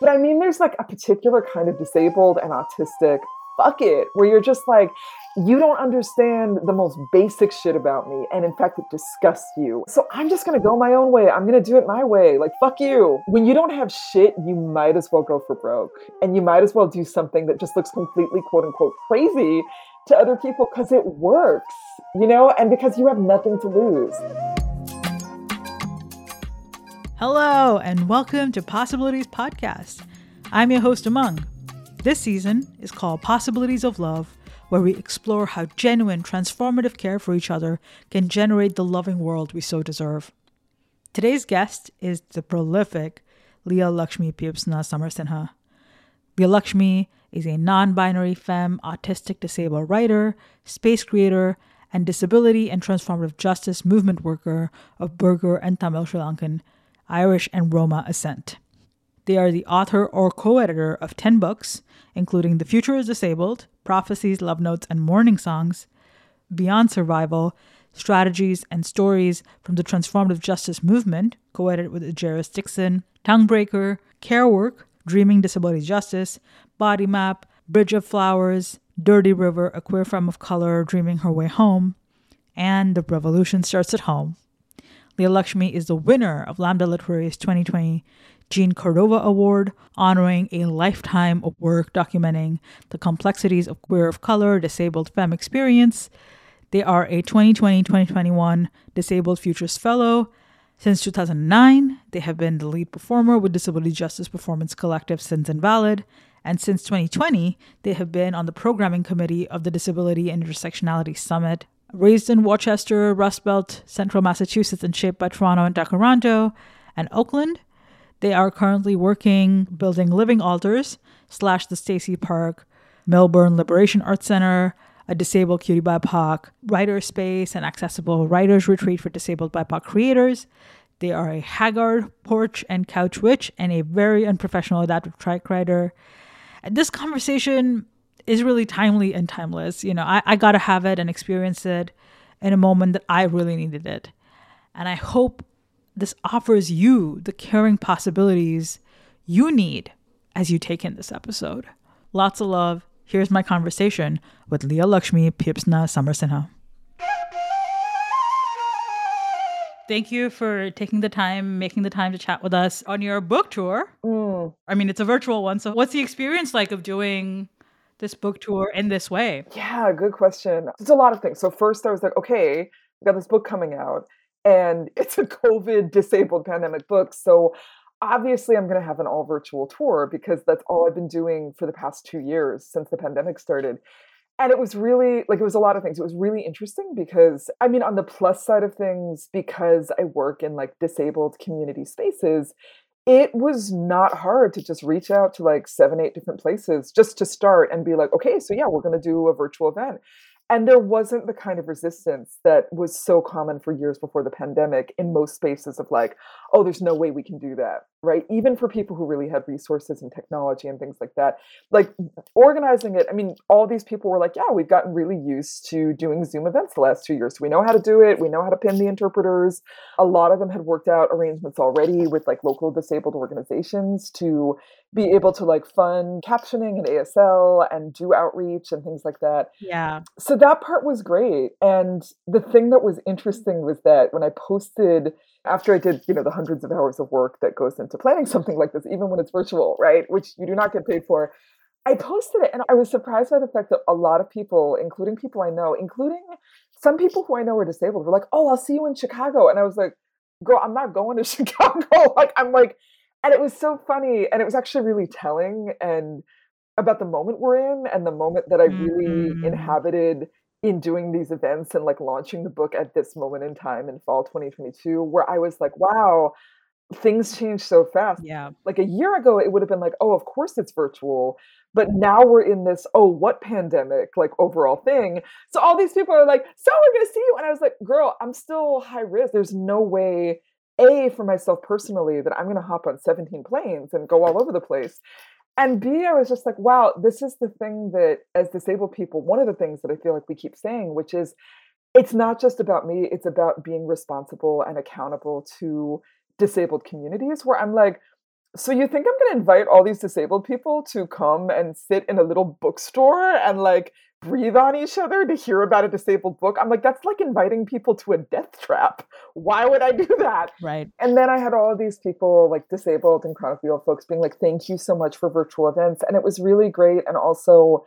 But I mean, there's like a particular kind of disabled and autistic fuck it, where you're just like, you don't understand the most basic shit about me. And in fact, it disgusts you. So I'm just gonna go my own way. I'm gonna do it my way. Like, fuck you. When you don't have shit, you might as well go for broke. And you might as well do something that just looks completely quote unquote crazy to other people because it works, you know, and because you have nothing to lose. Hello, and welcome to Possibilities Podcast. I'm your host, Among. This season is called Possibilities of Love, where we explore how genuine, transformative care for each other can generate the loving world we so deserve. Today's guest is the prolific Leah Lakshmi Piepzna Samarasinha. Leah Lakshmi is a non binary femme, autistic disabled writer, space creator, and disability and transformative justice movement worker of Burgher and Tamil Sri Lankan Irish, and Roma Ascent. They are the author or co editor of 10 books, including The Future is Disabled, Prophecies, Love Notes, and Mourning Songs, Beyond Survival, Strategies and Stories from the Transformative Justice Movement, co edited with Ejeris Dixon, Tonguebreaker, Care Work, Dreaming Disability Justice, Body Map, Bridge of Flowers, Dirty River, A Queer Femme of Color Dreaming Her Way Home, and The Revolution Starts at Home. Leah Lakshmi is the winner of Lambda Literary's 2020 Jeanne Cordova Award, honoring a lifetime of work documenting the complexities of queer of color disabled femme experience. They are a 2020 2021 Disabled Futures Fellow. Since 2009, they have been the lead performer with Disability Justice Performance Collective Sins Invalid. And since 2020, they have been on the programming committee of the Disability and Intersectionality Summit Raised in Worcester, Rust Belt, Central Massachusetts, and shaped by Toronto and Toronto and Oakland, they are currently working building living altars slash the Stacey Park Milbern Liberation Arts Center, a disabled QTBIPOC writer space, and accessible writers retreat for disabled BIPOC creators. They are a haggard porch and couch witch and a very unprofessional adaptive trike rider. And this conversation is really timely and timeless. You know, I, I got to have it and experience it in a moment that I really needed it. And I hope this offers you the caring possibilities you need as you take in this episode. Lots of love. Here's my conversation with Leah Lakshmi Piepzna Samarasinha. Thank you for taking the time, making the time to chat with us on your book tour. Mm. I mean, it's a virtual one. So, what's the experience like of doing this book tour in this way? Yeah, good question. It's a lot of things. So first I was like, okay, we got this book coming out and it's a COVID disabled pandemic book. So obviously I'm going to have an all virtual tour because that's all I've been doing for the past 2 years since the pandemic started. And it was really like it was a lot of things. It was really interesting because I mean on the plus side of things because I work in like disabled community spaces, it was not hard to just reach out to like seven, eight different places just to start and be like, okay, so yeah, we're going to do a virtual event. And there wasn't the kind of resistance that was so common for years before the pandemic in most spaces of like, oh, there's no way we can do that, right? Even for people who really had resources and technology and things like that. Like organizing it, I mean, all these people were like, yeah, we've gotten really used to doing Zoom events the last two years. So we know how to do it, we know how to pin the interpreters. A lot of them had worked out arrangements already with like local disabled organizations to be able to like fund captioning and ASL and do outreach and things like that. Yeah. So that part was great. And the thing that was interesting was that when I posted after I did, you know, the hundreds of hours of work that goes into planning something like this, even when it's virtual, right, which you do not get paid for, I posted it and I was surprised by the fact that a lot of people, including people I know, including some people who I know are disabled, were like, "Oh, I'll see you in Chicago," and I was like, "Girl, I'm not going to Chicago." like, I'm like, and it was so funny, and it was actually really telling and about the moment we're in and the moment that I really mm-hmm. inhabited in doing these events and like launching the book at this moment in time in fall 2022 where I was like, wow, things change so fast. Yeah. Like a year ago it would have been like, oh, of course it's virtual. But now we're in this, oh, what pandemic, like overall thing. So all these people are like, so we're gonna see you. And I was like, girl, I'm still high risk. There's no way, A, for myself personally, that I'm gonna hop on 17 planes and go all over the place. And B, I was just like, wow, this is the thing that as disabled people, one of the things that I feel like we keep saying, which is it's not just about me, it's about being responsible and accountable to disabled communities where I'm like, So you think I'm going to invite all these disabled people to come and sit in a little bookstore and like breathe on each other to hear about a disabled book? I'm like, that's like inviting people to a death trap. Why would I do that? Right. And then I had all of these people, like disabled and chronically ill folks, being like, thank you so much for virtual events. And it was really great. And also,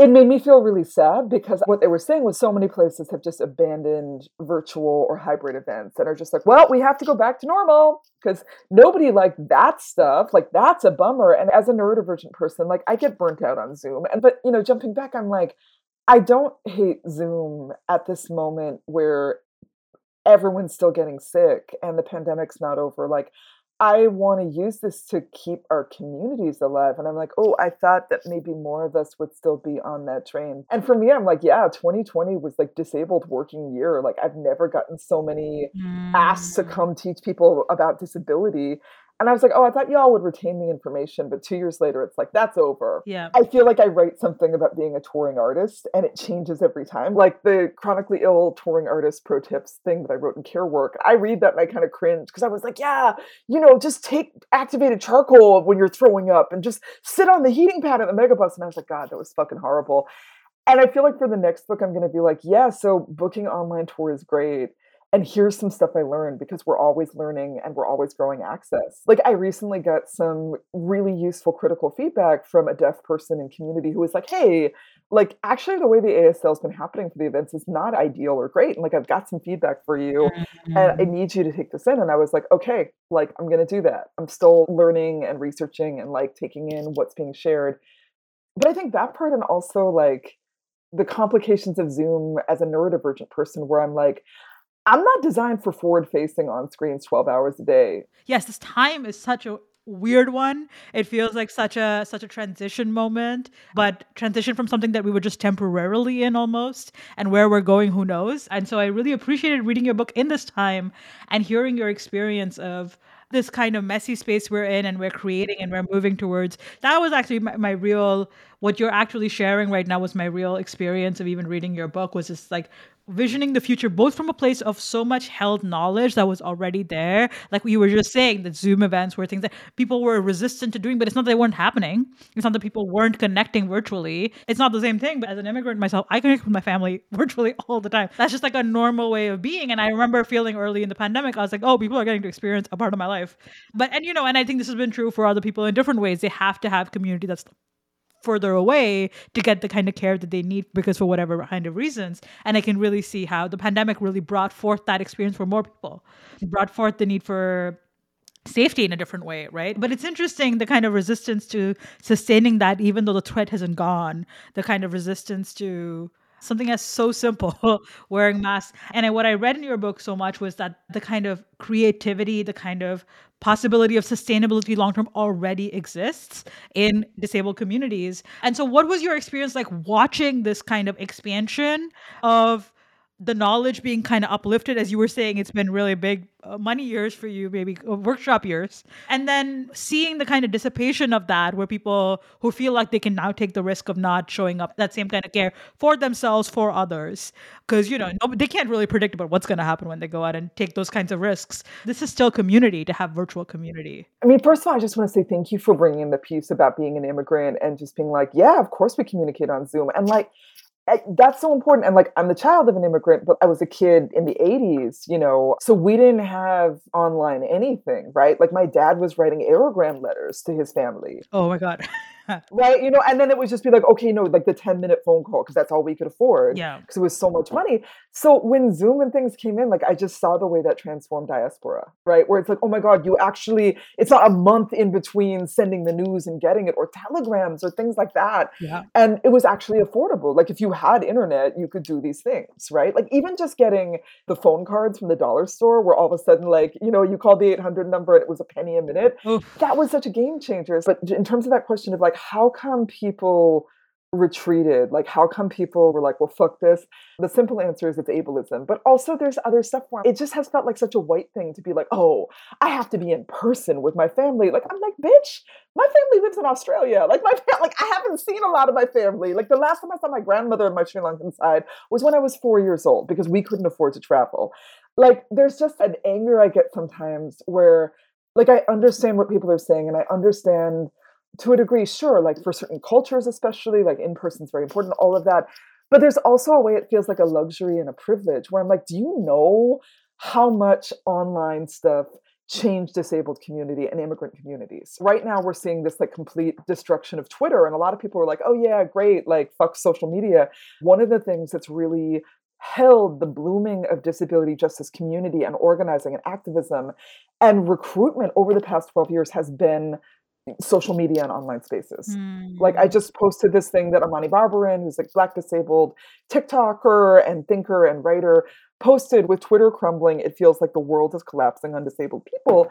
it made me feel really sad because what they were saying was so many places have just abandoned virtual or hybrid events and are just like, well, we have to go back to normal because nobody liked that stuff. Like that's a bummer. And as a neurodivergent person, like I get burnt out on Zoom. And but you know, jumping back, I'm like, I don't hate Zoom at this moment where everyone's still getting sick and the pandemic's not over. Like I want to use this to keep our communities alive. And I'm like, oh, I thought that maybe more of us would still be on that train. And for me, I'm like, yeah, 2020 was like disabled working year. Like I've never gotten so many mm. asks to mm. come teach people about disability. And I was like, oh, I thought y'all would retain the information. But two years later, it's like, that's over. Yeah. I feel like I write something about being a touring artist and it changes every time. Like the chronically ill touring artist pro tips thing that I wrote in care work, I read that and I kind of cringe because I was like, yeah, you know, just take activated charcoal when you're throwing up and just sit on the heating pad at the megabus. And I was like, God, that was fucking horrible. And I feel like for the next book, I'm going to be like, yeah, so booking online tour is great and here's some stuff I learned because we're always learning and we're always growing access. Like I recently got some really useful critical feedback from a deaf person in community who was like, "Hey, like actually the way the ASL has been happening for the events is not ideal or great and like I've got some feedback for you mm-hmm. and I mm-hmm. need you to take this in." And I was like, "Okay, like I'm going to do that. I'm still learning and researching and like taking in what's being shared." But I think that part and also like the complications of Zoom as a neurodivergent person where I'm like, I'm not designed for forward facing on screens 12 hours a day. Yes, this time is such a weird one. It feels like such a such a transition moment, but transition from something that we were just temporarily in almost and where we're going who knows. And so I really appreciated reading your book in this time and hearing your experience of this kind of messy space we're in and we're creating and we're moving towards. That was actually my, my real what you're actually sharing right now was my real experience of even reading your book was just like visioning the future both from a place of so much held knowledge that was already there. Like we were just saying that zoom events were things that people were resistant to doing but it's not that they weren't happening. It's not that people weren't connecting virtually. It's not the same thing but as an immigrant myself i connect with my family virtually all the time. That's just like a normal way of being and i remember feeling early in the pandemic i was like oh people are getting to experience a part of my life. But and you know and i think this has been true for other people in different ways. They have to have community that's further away to get the kind of care that they need because for whatever kind of reasons. And i can really see how the pandemic really brought forth that experience for more people. It brought forth the need for safety in a different way right? But it's interesting the kind of resistance to sustaining that even though the threat hasn't gone the kind of resistance to something as so simple wearing masks. And what i read in your book so much was that the kind of creativity the kind of possibility of sustainability long term already exists in disabled communities. And so what was your experience like watching this kind of expansion of the knowledge being kind of uplifted as you were saying it's been really big uh, money years for you maybe uh, workshop years. And then seeing the kind of dissipation of that where people who feel like they can now take the risk of not showing up that same kind of care for themselves for others. Because you know no, they can't really predict about what's going to happen when they go out and take those kinds of risks. This is still community to have virtual community. I mean first of all i just want to say thank you for bringing in the piece about being an immigrant and just being like yeah of course we communicate on zoom. And like that's so important. And like, I'm the child of an immigrant, but I was a kid in the 80s, you know, so we didn't have online anything, right? Like, my dad was writing aerogram letters to his family. Oh my God. right? You know, and then it would just be like, okay, no, like the 10 minute phone call because that's all we could afford. Yeah. Because it was so much money. So when Zoom and things came in, like I just saw the way that transformed diaspora, right? Where it's like, oh my God, you actually, it's not a month in between sending the news and getting it or telegrams or things like that. Yeah. And it was actually affordable. Like if you had internet, you could do these things, right? Like even just getting the phone cards from the dollar store where all of a sudden, like, you know, you called the 800 number and it was a penny a minute. Oof. That was such a game changer. But in terms of that question of like, how come people retreated? Like, how come people were like, well, fuck this? The simple answer is it's ableism. But also, there's other stuff where it just has felt like such a white thing to be like, oh, I have to be in person with my family. Like, I'm like, bitch, my family lives in Australia. Like, my like, I haven't seen a lot of my family. Like, the last time I saw my grandmother on my Sri Lankan side was when I was four years old because we couldn't afford to travel. Like, there's just an anger I get sometimes where like I understand what people are saying and I understand to a degree, sure, like for certain cultures, especially, like in person is very important, all of that. But there's also a way it feels like a luxury and a privilege where I'm like, do you know how much online stuff changed disabled community and immigrant communities? Right now, we're seeing this like complete destruction of Twitter. And a lot of people are like, oh, yeah, great, like fuck social media. One of the things that's really held the blooming of disability justice community and organizing and activism and recruitment over the past 12 years has been social media and online spaces. Mm. Like I hmm. just posted this thing that Imani Barbarin, who's like black disabled TikToker and thinker and writer, posted with Twitter crumbling, it feels like the world is collapsing on disabled people.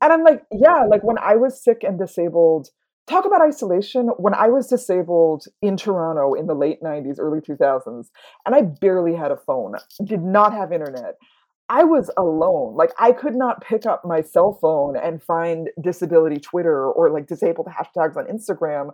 And I'm like, yeah, like when I was sick and disabled, talk about isolation. When I was disabled in Toronto in the late 90s, early 2000s, and I barely had a phone, did not have internet. I was alone. Like I could not pick up my cell phone and find disability Twitter or like disabled hashtags on Instagram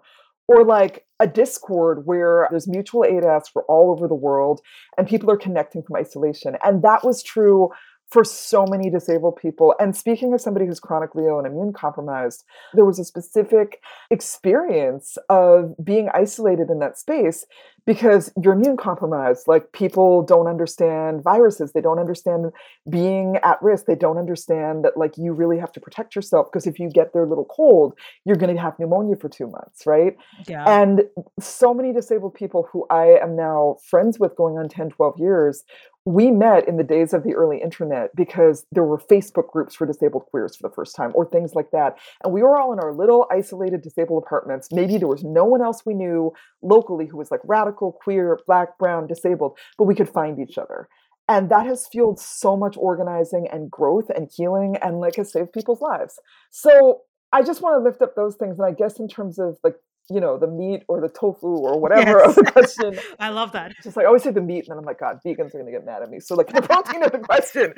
or like a Discord where there's mutual aid asks for all over the world and people are connecting from isolation. And that was true for so many disabled people. And speaking as somebody who's chronically ill and immune compromised, there was a specific experience of being isolated in that space because you're immune compromised. Like people don't understand viruses, they don't understand being at risk, they don't understand that like you really have to protect yourself because if you get their little cold, you're going to have pneumonia for two months, right? Yeah. And so many disabled people who I am now friends with going on 10, 12 years we met in the days of the early internet because there were Facebook groups for disabled queers for the first time or things like that. And we were all in our little isolated disabled apartments. Maybe there was no one else we knew locally who was like radical, queer, black, brown, disabled, but we could find each other. And that has fueled so much organizing and growth and healing and like has saved people's lives. So I just want to lift up those things. And I guess in terms of like you know, the meat or the tofu or whatever yes. of the question. I love that. Just like I always say the meat, and then I'm like, God, vegans are gonna get mad at me. So like the protein of the question.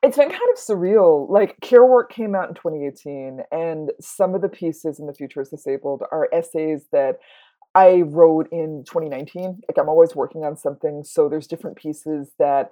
It's been kind of surreal. Like Care Work came out in 2018, and some of the pieces in the future is disabled are essays that I wrote in 2019. Like I'm always working on something. So there's different pieces that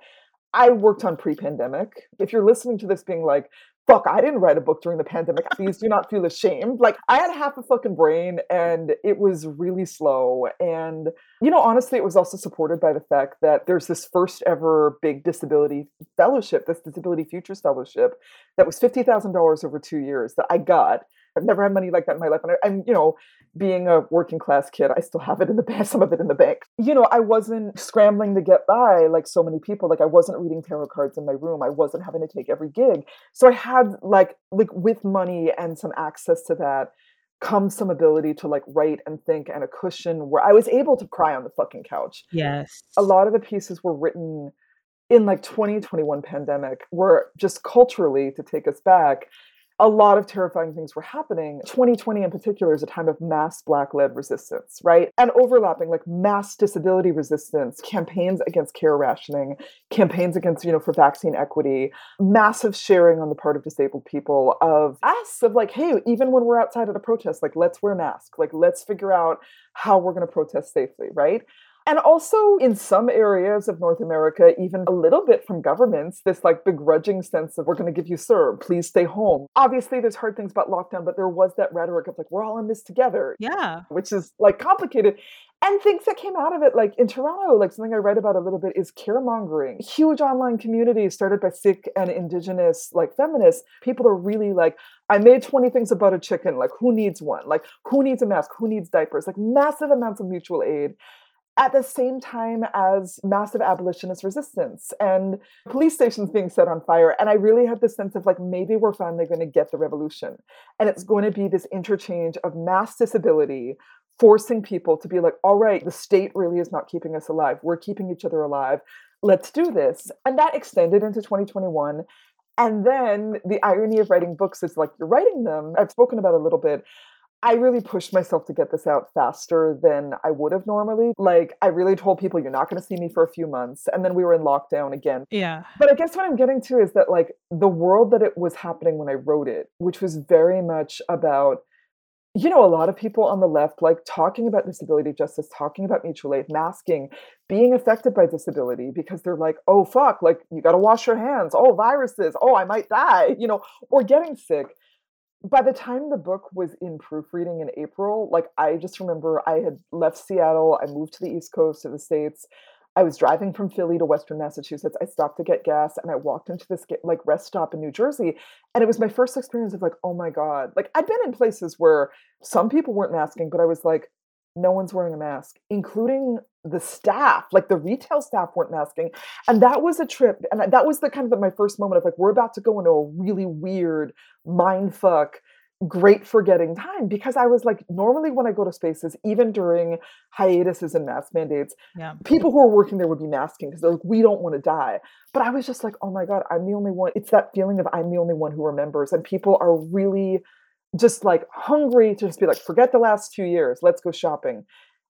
I worked on pre-pandemic. If you're listening to this being like, fuck, I didn't write a book during the pandemic. Please do not feel ashamed. Like I had half a fucking brain and it was really slow. And, you know, honestly, it was also supported by the fact that there's this first ever big disability fellowship, this Disability Futures Fellowship, that was $50,000 over two years that I got I've never had money like that in my life. And I, am you know, being a working class kid, I still have it in the bank, some of it in the bank. You know, I wasn't scrambling to get by like so many people. Like I wasn't reading tarot cards in my room. I wasn't having to take every gig. So I had like like with money and some access to that comes some ability to like write and think and a cushion where I was able to cry on the fucking couch. Yes. A lot of the pieces were written in like 2021 pandemic were just culturally to take us back a lot of terrifying things were happening. 2020 in particular is a time of mass black led resistance, right? And overlapping like mass disability resistance, campaigns against care rationing, campaigns against, you know, for vaccine equity, massive sharing on the part of disabled people of us of like, hey, even when we're outside at a protest, like let's wear masks, like let's figure out how we're going to protest safely, right? And also, in some areas of North America, even a little bit from governments, this like begrudging sense of we're going to give you CERB, please stay home. Obviously, there's hard things about lockdown, but there was that rhetoric of like, we're all in this together. Yeah. Which is like complicated. And things that came out of it, like in Toronto, like something I read about a little bit is caremongering. Huge online community started by Sikh and Indigenous like feminists. People are really like, I made 20 things about a chicken. Like, who needs one? Like, who needs a mask? Who needs diapers? Like, massive amounts of mutual aid at the same time as massive abolitionist resistance and police stations being set on fire. And I really had this sense of like, maybe we're finally going to get the revolution. And it's going to be this interchange of mass disability, forcing people to be like, all right, the state really is not keeping us alive. We're keeping each other alive. Let's do this. And that extended into 2021. And then the irony of writing books is like, you're writing them. I've spoken about a little bit I really pushed myself to get this out faster than I would have normally. Like, I really told people, you're not going to see me for a few months. And then we were in lockdown again. Yeah. But I guess what I'm getting to is that, like, the world that it was happening when I wrote it, which was very much about, you know, a lot of people on the left, like, talking about disability justice, talking about mutual aid, masking, being affected by disability because they're like, oh, fuck, like, you got to wash your hands. Oh, viruses. Oh, I might die, you know, or getting sick by the time the book was in proofreading in April, like I just remember I had left Seattle, I moved to the East Coast of the States. I was driving from Philly to Western Massachusetts. I stopped to get gas and I walked into this like rest stop in New Jersey. And it was my first experience of like, oh my God. Like I'd been in places where some people weren't masking, but I was like, no one's wearing a mask, including the staff. Like the retail staff weren't masking. And that was a trip. And that was the kind of the, my first moment of like, we're about to go into a really weird mind fuck great forgetting time because I was like, normally when I go to spaces, even during hiatuses and mask mandates, yeah. people who are working there would be masking because they're like, we don't want to die. But I was just like, oh my God, I'm the only one. It's that feeling of I'm the only one who remembers. And people are really just like hungry to just be like, forget the last two years, let's go shopping.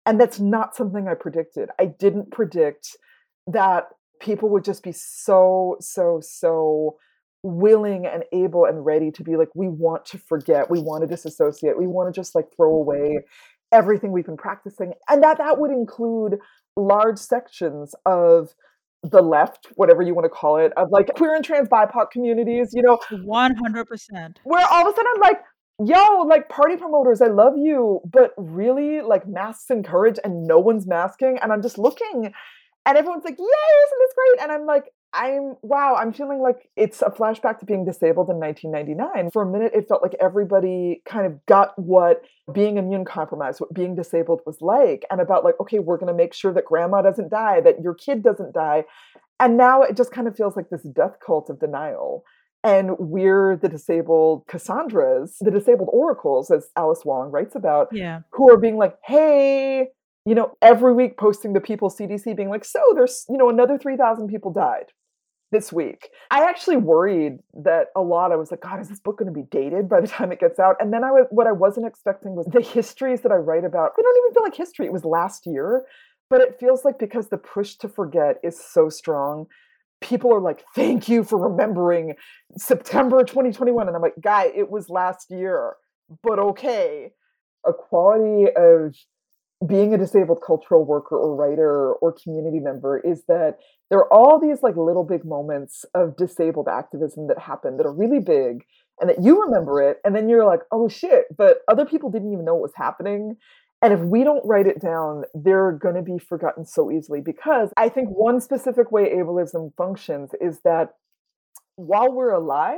And that's not something I predicted. I didn't predict that people would just be so, so, so willing and able and ready to be like, we want to forget, we want to disassociate, we want to just like throw away everything we've been practicing. And that that would include large sections of the left, whatever you want to call it, of like queer and trans BIPOC communities, you know. 100%. Where all of a sudden I'm like, yo, like party promoters, I love you, but really like masks and courage and no one's masking. And I'm just looking and everyone's like, yay, isn't this great? And I'm like, I'm wow, I'm feeling like it's a flashback to being disabled in 1999. For a minute, it felt like everybody kind of got what being immune compromised, what being disabled was like, and about like, okay, we're going to make sure that grandma doesn't die, that your kid doesn't die. And now it just kind of feels like this death cult of denial. And we're the disabled Cassandras, the disabled oracles, as Alice Wong writes about, yeah. who are being like, hey, you know, every week posting the people CDC being like, so there's, you know, another 3,000 people died this week. I actually worried that a lot. I was like, God, is this book going to be dated by the time it gets out? And then I was, what I wasn't expecting was the histories that I write about. They don't even feel like history. It was last year, but it feels like because the push to forget is so strong, people are like, thank you for remembering September 2021. And I'm like, guy, it was last year, but okay. A quality of being a disabled cultural worker or writer or community member is that there are all these like little big moments of disabled activism that happen that are really big and that you remember it and then you're like oh shit but other people didn't even know what was happening and if we don't write it down they're going to be forgotten so easily because i think one specific way ableism functions is that while we're alive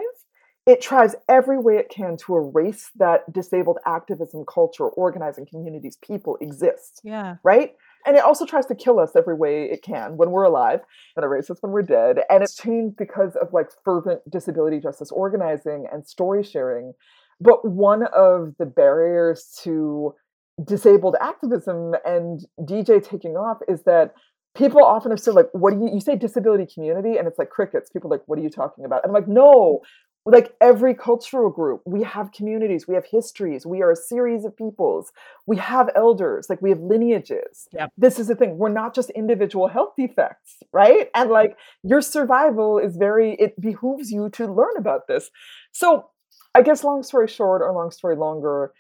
it tries every way it can to erase that disabled activism culture, organizing communities, people exist. Yeah. Right? And it also tries to kill us every way it can when we're alive and erase us when we're dead. And it's changed because of like fervent disability justice organizing and story sharing. But one of the barriers to disabled activism and DJ taking off is that people often are still like, what do you, you say disability community? And it's like crickets. People like, what are you talking about? And I'm like, no, like every cultural group we have communities we have histories we are a series of peoples we have elders like we have lineages yep. this is the thing we're not just individual health defects right and like your survival is very it behooves you to learn about this so i guess long story short or long story longer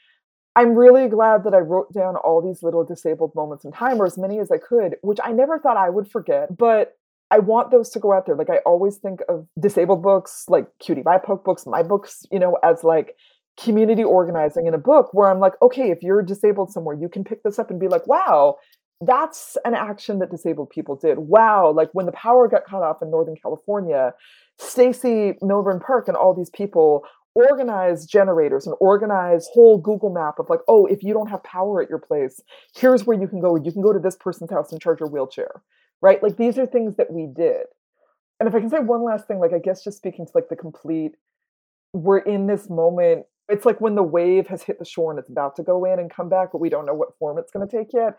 i'm really glad that i wrote down all these little disabled moments in time or as many as i could which i never thought i would forget but I want those to go out there. Like I always think of disabled books, like QTBIPOC books, my books, you know, as like community organizing in a book where I'm like, okay, if you're disabled somewhere, you can pick this up and be like, wow, that's an action that disabled people did. Wow, like when the power got cut off in Northern California, Stacey Milbern Park and all these people organized generators and organized whole Google map of like, oh, if you don't have power at your place, here's where you can go. You can go to this person's house and charge your wheelchair right? Like these are things that we did. And if I can say one last thing, like I guess just speaking to like the complete, we're in this moment. It's like when the wave has hit the shore and it's about to go in and come back, but we don't know what form it's going to take yet.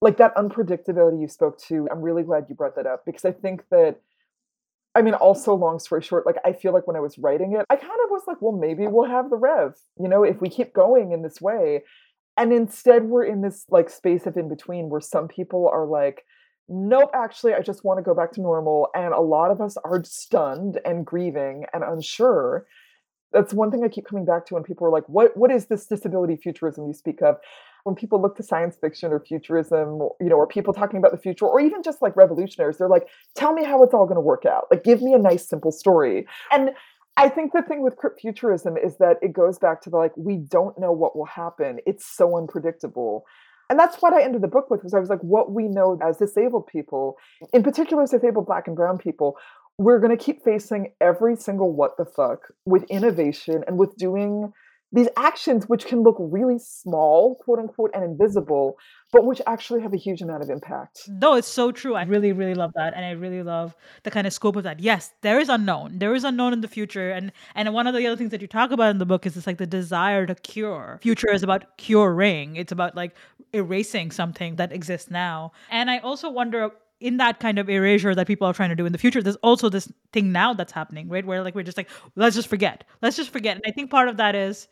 Like that unpredictability you spoke to, I'm really glad you brought that up because I think that I mean, also, long story short, like I feel like when I was writing it, I kind of was like, well, maybe we'll have the rev, you know, if we keep going in this way. And instead, we're in this like space of in between where some people are like, nope, actually, I just want to go back to normal. And a lot of us are stunned and grieving and unsure. That's one thing I keep coming back to when people are like, what, what is this disability futurism you speak of? When people look to science fiction or futurism, you know, or people talking about the future, or even just like revolutionaries, they're like, tell me how it's all going to work out. Like, give me a nice, simple story. And I think the thing with crip futurism is that it goes back to the like, we don't know what will happen. It's so unpredictable. And that's what I ended the book with was I was like, what we know as disabled people, in particular as disabled black and brown people, we're going to keep facing every single what the fuck with innovation and with doing these actions which can look really small quote unquote and invisible but which actually have a huge amount of impact. No it's so true. I really really love that and i really love the kind of scope of that. Yes there is unknown. There is unknown in the future and and one of the other things that you talk about in the book is it's like the desire to cure. Future is about curing. It's about like erasing something that exists now. And i also wonder in that kind of erasure that people are trying to do in the future, there's also this thing now that's happening, right? Where like we're just like, let's just forget. Let's just forget. And I think part of that is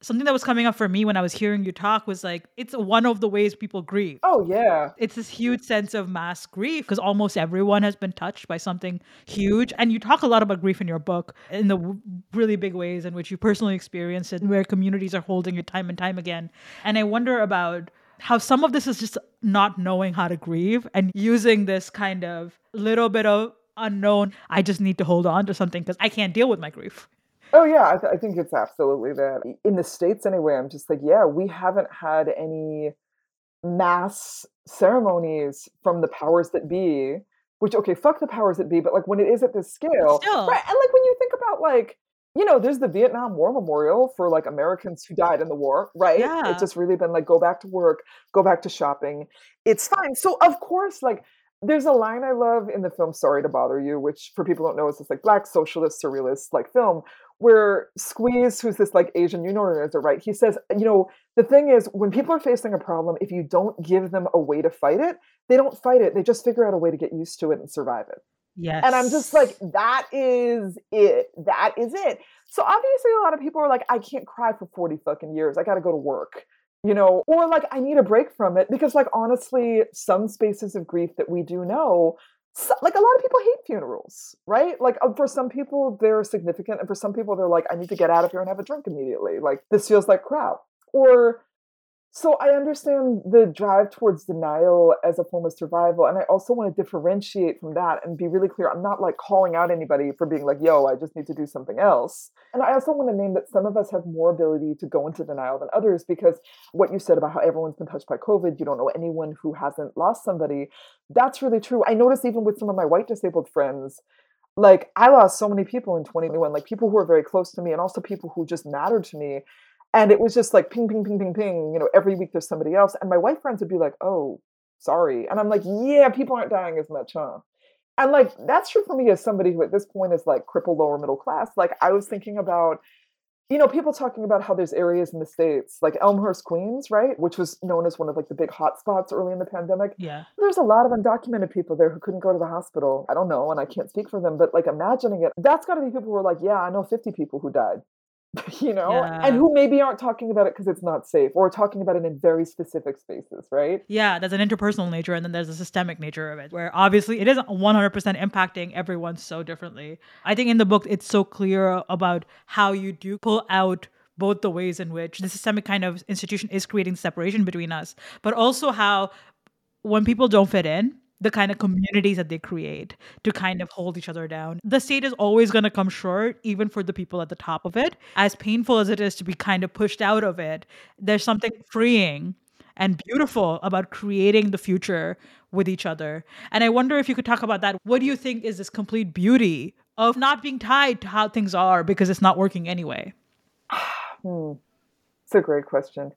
something that was coming up for me when I was hearing you talk was like it's one of the ways people grieve. Oh yeah. It's this huge sense of mass grief because almost everyone has been touched by something huge and you talk a lot about grief in your book in the w- really big ways in which you personally experienced it where communities are holding you time and time again. And I wonder about how some of this is just not knowing how to grieve and using this kind of little bit of unknown I just need to hold on to something because I can't deal with my grief. Oh yeah, I, th- I, think it's absolutely that. In the states, anyway, I'm just like, yeah, we haven't had any mass ceremonies from the powers that be. Which okay, fuck the powers that be, but like when it is at this scale, Still. right? And like when you think about like you know, there's the Vietnam War Memorial for like Americans who died in the war, right? Yeah. It's just really been like go back to work, go back to shopping. It's fine. So of course, like there's a line I love in the film Sorry to Bother You, which for people who don't know is this like black socialist surrealist like film where Squeeze, who's this like Asian union organizer, right? He says, you know, the thing is, when people are facing a problem, if you don't give them a way to fight it, they don't fight it. They just figure out a way to get used to it and survive it. Yes. And I'm just like, that is it. That is it. So obviously, a lot of people are like, I can't cry for 40 fucking years. I got to go to work, you know, or like, I need a break from it because, like, honestly, some spaces of grief that we do know so, like a lot of people hate funerals, right? Like uh, for some people they're significant, and for some people they're like, I need to get out of here and have a drink immediately. Like this feels like crap. Or so I understand the drive towards denial as a form of survival. And I also want to differentiate from that and be really clear. I'm not like calling out anybody for being like, yo, I just need to do something else. And I also want to name that some of us have more ability to go into denial than others because what you said about how everyone's been touched by COVID, you don't know anyone who hasn't lost somebody. That's really true. I notice even with some of my white disabled friends, like I lost so many people in 2021, like people who are very close to me and also people who just mattered to me and it was just like ping, ping, ping, ping, ping. You know, every week there's somebody else. And my white friends would be like, oh, sorry. And I'm like, yeah, people aren't dying as much, huh? And like, that's true for me as somebody who at this point is like crippled lower middle class. Like, I was thinking about, you know, people talking about how there's areas in the States, like Elmhurst, Queens, right? Which was known as one of like the big hot spots early in the pandemic. Yeah. There's a lot of undocumented people there who couldn't go to the hospital. I don't know, and I can't speak for them, but like imagining it, that's got to be people who are like, yeah, I know 50 people who died you know, Yeah. and who maybe aren't talking about it because it's not safe or talking about it in very specific spaces, right? Yeah, there's an interpersonal nature and then there's a systemic nature of it, where obviously it isn't 100% impacting everyone so differently. I think in the book, it's so clear about how you do pull out both the ways in which the systemic kind of institution is creating separation between us, but also how when people don't fit in, the kind of communities that they create to kind of hold each other down. The state is always going to come short, even for the people at the top of it. As painful as it is to be kind of pushed out of it, there's something freeing and beautiful about creating the future with each other. And I wonder if you could talk about that. What do you think is this complete beauty of not being tied to how things are because it's not working anyway? Hmm. It's a great question.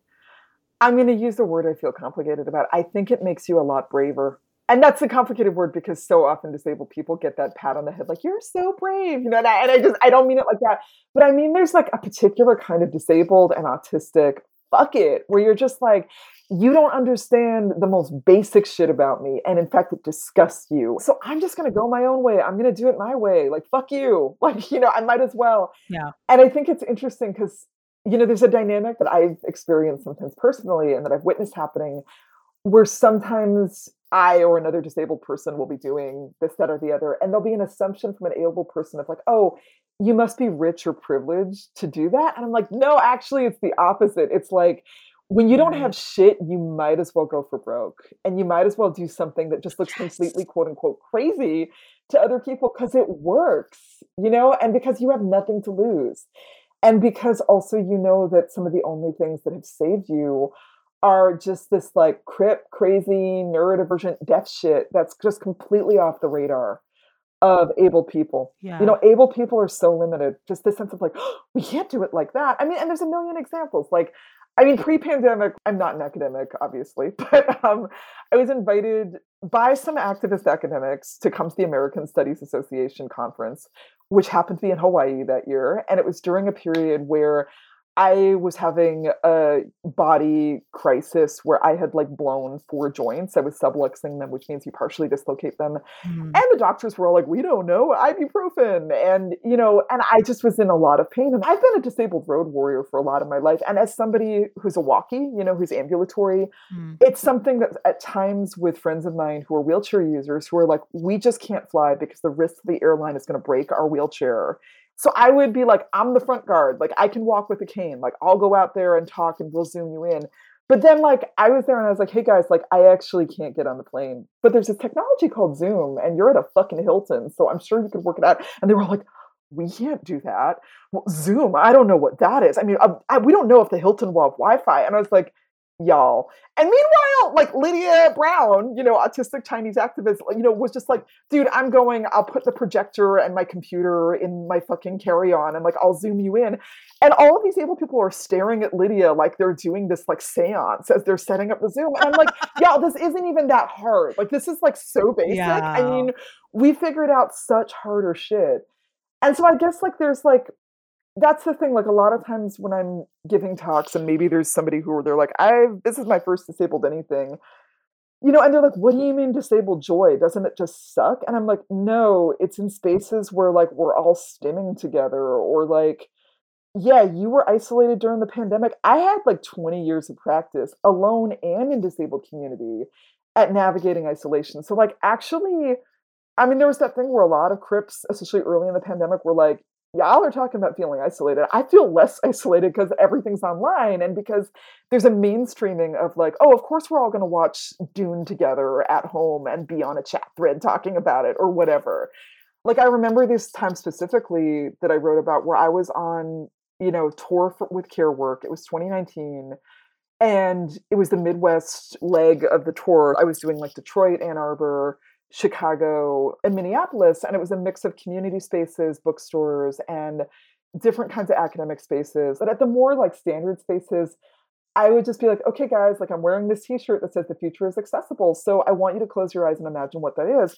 I'm going to use a word I feel complicated about. I think it makes you a lot braver. And that's a complicated word because so often disabled people get that pat on the head, like, you're so brave, you know, and I, and I just, I don't mean it like that. But I mean, there's like a particular kind of disabled and autistic fuck it, where you're just like, you don't understand the most basic shit about me. And in fact, it disgusts you. So I'm just going to go my own way. I'm going to do it my way. Like, fuck you. Like, you know, I might as well. Yeah. And I think it's interesting because, you know, there's a dynamic that I've experienced sometimes personally and that I've witnessed happening where sometimes I or another disabled person will be doing this, that, or the other. And there'll be an assumption from an able person of like, oh, you must be rich or privileged to do that. And I'm like, no, actually, it's the opposite. It's like, when you don't mm-hmm. have shit, you might as well go for broke. And you might as well do something that just looks completely quote unquote crazy to other people because it works, you know, and because you have nothing to lose. And because also you know that some of the only things that have saved you are just this like crip, crazy, neurodivergent deaf shit that's just completely off the radar of able people. You know, able people are so limited. Just this sense of like, we can't do it like that. I mean, and there's a million examples. Like, I mean, pre-pandemic, I'm not an academic, obviously, but um, I was invited by some activist academics to come to the American Studies Association conference, which happened to be in Hawaii that year. And it was during a period where I was having a body crisis where I had like blown four joints. I was subluxing them, which means you partially dislocate them. Mm. And the doctors were all like, we don't know, ibuprofen. And, you know, and I just was in a lot of pain. And I've been a disabled road warrior for a lot of my life. And as somebody who's a walkie, you know, who's ambulatory, Mm. it's something that at times with friends of mine who are wheelchair users who are like, we just can't fly because the risk of the airline is going to break our wheelchair. So I would be like, I'm the front guard. Like I can walk with a cane. Like I'll go out there and talk and we'll zoom you in. But then like I was there and I was like, hey guys, like I actually can't get on the plane. But there's this technology called Zoom and you're at a fucking Hilton. So I'm sure you could work it out. And they were like, we can't do that. Well, Zoom, I don't know what that is. I mean, I, I, we don't know if the Hilton will have Wi-Fi. And I was like, y'all. And meanwhile, like Lydia Brown, you know, autistic Chinese activist, you know, was just like, dude, I'm going, I'll put the projector and my computer in my fucking carry-on and like I'll zoom you in. And all of these able people are staring at Lydia like they're doing this like seance as they're setting up the Zoom. And I'm like, y'all, this isn't even that hard. Like this is like so basic. I mean, we figured out such harder shit. And so I guess like there's like that's the thing like a lot of times when i'm giving talks and maybe there's somebody who they're like i this is my first disabled anything. You know and they're like what do you mean disabled joy? Doesn't it just suck? And i'm like no it's in spaces where like we're all stimming together or like yeah you were isolated during the pandemic. I had like 20 years of practice alone and in disabled community at navigating isolation. So like actually i mean there was that thing where a lot of crips especially early in the pandemic were like y'all are talking about feeling isolated. I feel less isolated because everything's online and because there's a mainstreaming of like, oh, of course we're all going to watch Dune together at home and be on a chat thread talking about it or whatever. Like I remember this time specifically that I wrote about where I was on, you know, tour for, with Care Work. It was 2019 and it was the Midwest leg of the tour. I was doing like Detroit, Ann Arbor, Chicago, and Minneapolis. And it was a mix of community spaces, bookstores, and different kinds of academic spaces. But at the more like standard spaces, I would just be like, okay, guys, like I'm wearing this t shirt that says the future is accessible. So I want you to close your eyes and imagine what that is.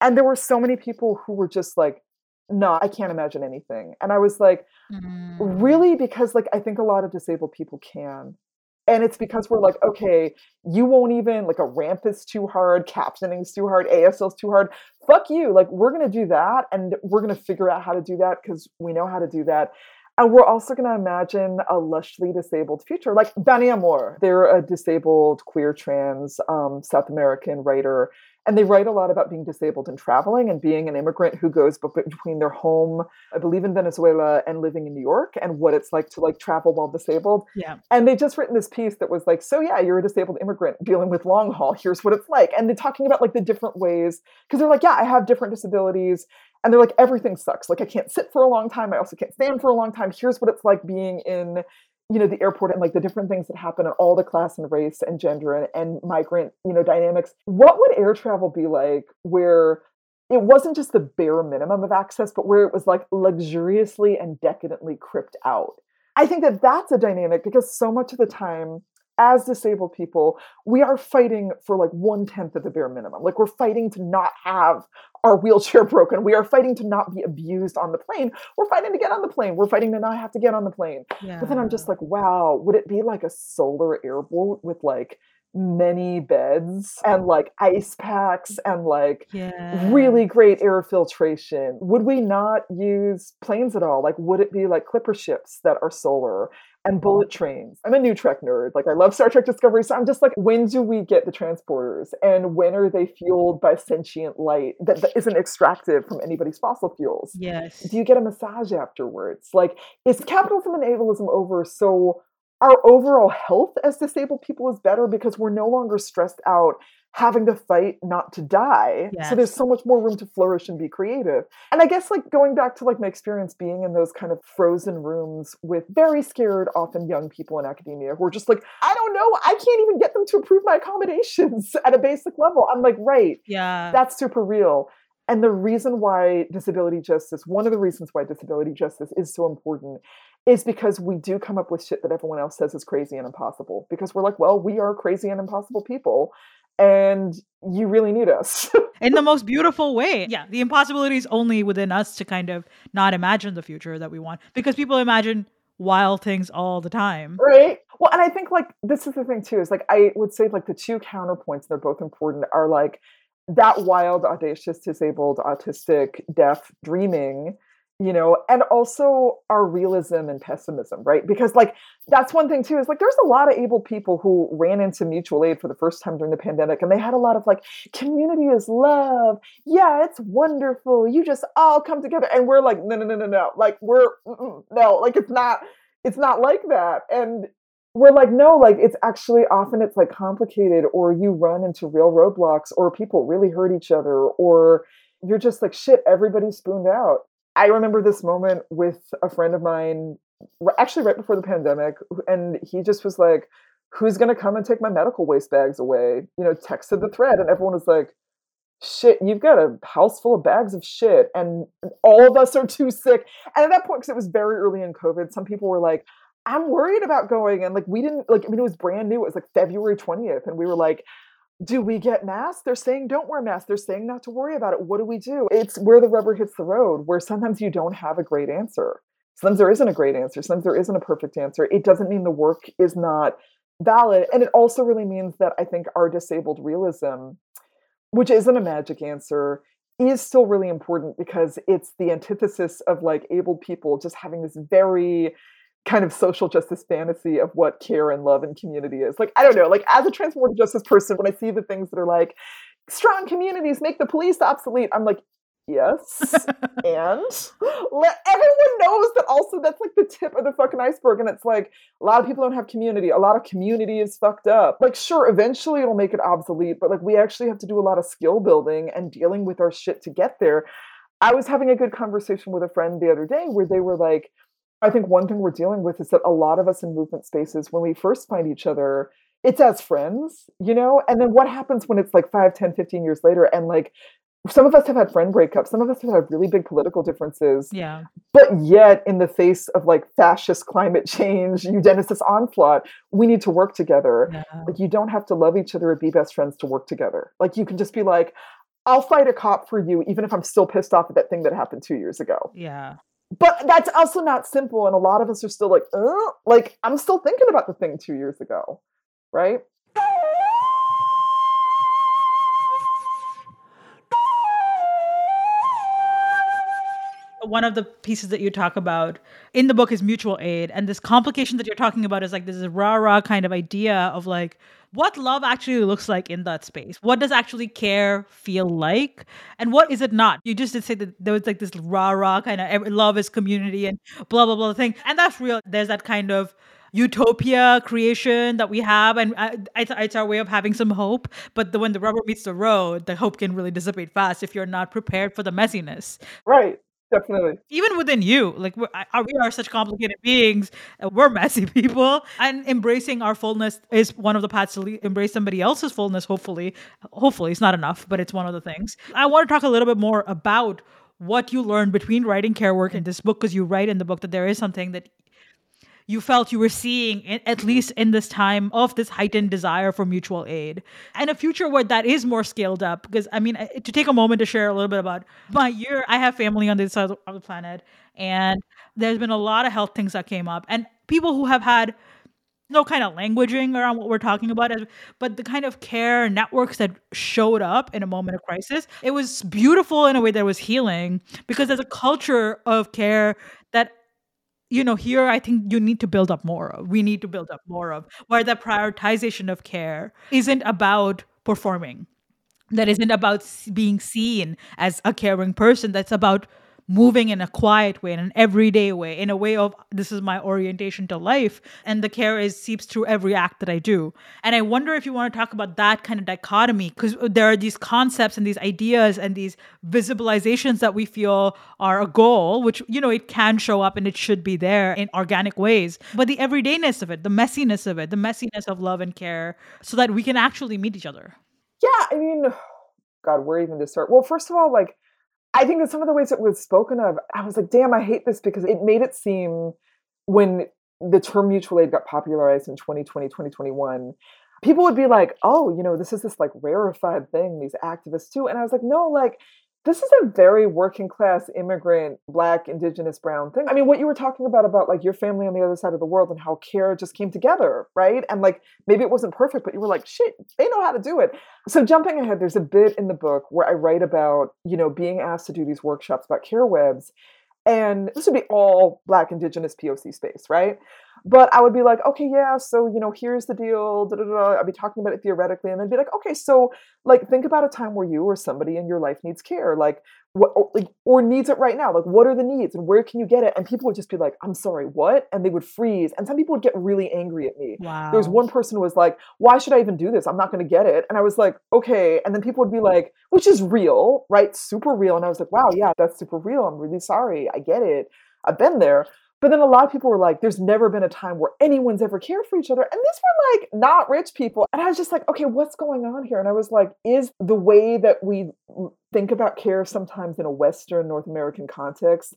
And there were so many people who were just like, no, I can't imagine anything. And I was like, Mm. really? Because like I think a lot of disabled people can. And it's because we're like, okay, you won't even like a ramp is too hard, captioning is too hard, ASL is too hard. Fuck you. Like we're gonna do that and we're gonna figure out how to do that because we know how to do that. And we're also gonna imagine a lushly disabled future. Like Dani Amor, they're a disabled queer trans um, South American writer. And they write a lot about being disabled and traveling and being an immigrant who goes between their home, I believe in Venezuela, and living in New York, and what it's like to like travel while disabled. Yeah. And they just written this piece that was like, so yeah, you're a disabled immigrant dealing with long haul. Here's what it's like. And they're talking about like the different ways, because they're like, yeah, I have different disabilities. And they're like, everything sucks. Like I can't sit for a long time. I also can't stand for a long time. Here's what it's like being in, you know, the airport and like the different things that happen and all the class and race and gender and, and migrant, you know, dynamics. What would air travel be like where it wasn't just the bare minimum of access, but where it was like luxuriously and decadently cripped out? I think that that's a dynamic because so much of the time, as disabled people, we are fighting for like one tenth of the bare minimum. Like we're fighting to not have our wheelchair broken. We are fighting to not be abused on the plane. We're fighting to get on the plane. We're fighting to not have to get on the plane. Yeah. But then I'm just like, wow, would it be like a solar airboat with like many beds and like ice packs mm, and like yeah. really great air filtration? Would we not use planes at all? Like, would it be like clipper ships that are solar and bullet trains? I'm a new Trek nerd. Like, I love Star Trek Discovery. So I'm just like, when do we get the transporters? And when are they fueled by sentient light that, that isn't extracted from anybody's fossil fuels? Yes. Do you get a massage afterwards? Like, is capitalism and ableism over so our overall health as disabled people is better because we're no longer stressed out having to fight not to die. Yes. So there's so much more room to flourish and be creative. And I guess like going back to like my experience being in those kind of frozen rooms with very scared, often young people in academia who are just like, I don't know, I can't even get them to approve my accommodations at a basic level. I'm like, right, Yeah. that's super real. And the reason why disability justice, one of the reasons why disability justice is so important is because we do come up with shit that everyone else says is crazy and impossible. Because we're like, well, we are crazy and impossible people, and you really need us. in the most beautiful way. Yeah, the impossibility is only within us to kind of not imagine the future that we want because people imagine wild things all the time. right? Well, and I think like this is the thing too, is like I would say like the two counterpoints, they're both important, are like that wild, audacious, disabled, autistic, deaf dreaming you know and also our realism and pessimism right? Because like that's one thing too is like there's a lot of able people who ran into mutual aid for the first time during the pandemic and they had a lot of like community is love. Yeah it's wonderful. You just all come together. And we're like no no no no no. Like we're no like it's not it's not like that. And we're like no like it's actually often it's like complicated or you run into real roadblocks or people really hurt each other or you're just like shit everybody's spooned out I remember this moment with a friend of mine, actually right before the pandemic, and he just was like, "Who's gonna come and take my medical waste bags away?" You know, texted the thread, and everyone was like, "Shit, you've got a house full of bags of shit, and all of us are too sick." And at that point, because it was very early in COVID, some people were like, "I'm worried about going," and like we didn't like. I mean, it was brand new. It was like February twentieth, and we were like do we get masks? They're saying don't wear masks. They're saying not to worry about it. What do we do? It's where the rubber hits the road, where sometimes you don't have a great answer. Sometimes there isn't a great answer. Sometimes there isn't a perfect answer. It doesn't mean the work is not valid. And it also really means that I think our disabled realism, which isn't a magic answer, is still really important because it's the antithesis of like able people just having this very kind of social justice fantasy of what care and love and community is. Like, I don't know, like as a transformative justice person, when I see the things that are like, strong communities make the police obsolete, I'm like, yes. and let everyone knows that also that's like the tip of the fucking iceberg. And it's like a lot of people don't have community. A lot of community is fucked up. Like, sure, eventually it'll make it obsolete, but like we actually have to do a lot of skill building and dealing with our shit to get there. I was having a good conversation with a friend the other day where they were like, I think one thing we're dealing with is that a lot of us in movement spaces, when we first find each other, it's as friends, you know? And then what happens when it's like 5, 10, 15 years later and like some of us have had friend breakups, some of us have had really big political differences, Yeah. but yet in the face of like fascist climate change, eugenicist onslaught, we need to work together. Yeah. Like you don't have to love each other or be best friends to work together. Like you can just be like, I'll fight a cop for you, even if I'm still pissed off at that thing that happened two years ago Yeah. But that's also not simple and a lot of us are still like uh, like i'm still thinking about the thing two years ago right one of the pieces that you talk about in the book is mutual aid and this complication that you're talking about is like this is rah rah kind of idea of like what love actually looks like in that space. What does actually care feel like and what is it not? You just did say that there was like this rah rah kind of love is community and blah blah blah thing and that's real. There's that kind of utopia creation that we have and uh, it's, it's our way of having some hope but the, when the rubber meets the road the hope can really dissipate fast if you're not prepared for the messiness. Right definitely. Even within you like we are such complicated beings. Uh, we're messy people. And embracing our fullness is one of the paths to le- embrace somebody else's fullness hopefully. Hopefully it's not enough but it's one of the things. I want to talk a little bit more about what you learned between writing care work and this book because you write in the book that there is something that you felt you were seeing in, at least in this time of this heightened desire for mutual aid. And a future where that is more scaled up because i mean to take a moment to share a little bit about my year i have family on this side of the planet and there's been a lot of health things that came up. And people who have had no kind of languaging around what we're talking about but the kind of care networks that showed up in a moment of crisis it was beautiful in a way that was healing because there's a culture of care you know, here I think you need to build up more of. We need to build up more of where the prioritization of care isn't about performing. That isn't about being seen as a caring person. That's about moving in a quiet way, in an everyday way, in a way of this is my orientation to life. And the care is seeps through every act that I do. And I wonder if you want to talk about that kind of dichotomy, because there are these concepts and these ideas and these visualizations that we feel are a goal, which, you know, it can show up and it should be there in organic ways. But the everydayness of it, the messiness of it, the messiness of love and care, so that we can actually meet each other. Yeah, I mean, God, where even to start? Well, first of all, like, I think that some of the ways it was spoken of, I was like, damn, I hate this because it made it seem when the term mutual aid got popularized in 2020, 2021, people would be like, oh, you know, this is this like rarefied thing, these activists too. And I was like, no, like, this is a very working class immigrant black indigenous brown thing. I mean what you were talking about about like your family on the other side of the world and how care just came together right? And like maybe it wasn't perfect but you were like shit they know how to do it. So jumping ahead there's a bit in the book where i write about you know being asked to do these workshops about care webs and this would be all black indigenous poc space right but I would be like, okay, yeah, so you know, here's the deal. Da, da, da. I'd be talking about it theoretically, and then be like, okay, so like, think about a time where you or somebody in your life needs care, like what, or, like, or needs it right now. Like, what are the needs, and where can you get it? And people would just be like, I'm sorry, what? And they would freeze, and some people would get really angry at me. Wow. There was one person who was like, why should I even do this? I'm not going to get it. And I was like, okay. And then people would be like, which is real, right? Super real. And I was like, wow, yeah, that's super real. I'm really sorry. I get it. I've been there. But then a lot of people were like, there's never been a time where anyone's ever cared for each other. And these were like not rich people. And I was just like, okay, what's going on here? And I was like, is the way that we think about care sometimes in a Western North American context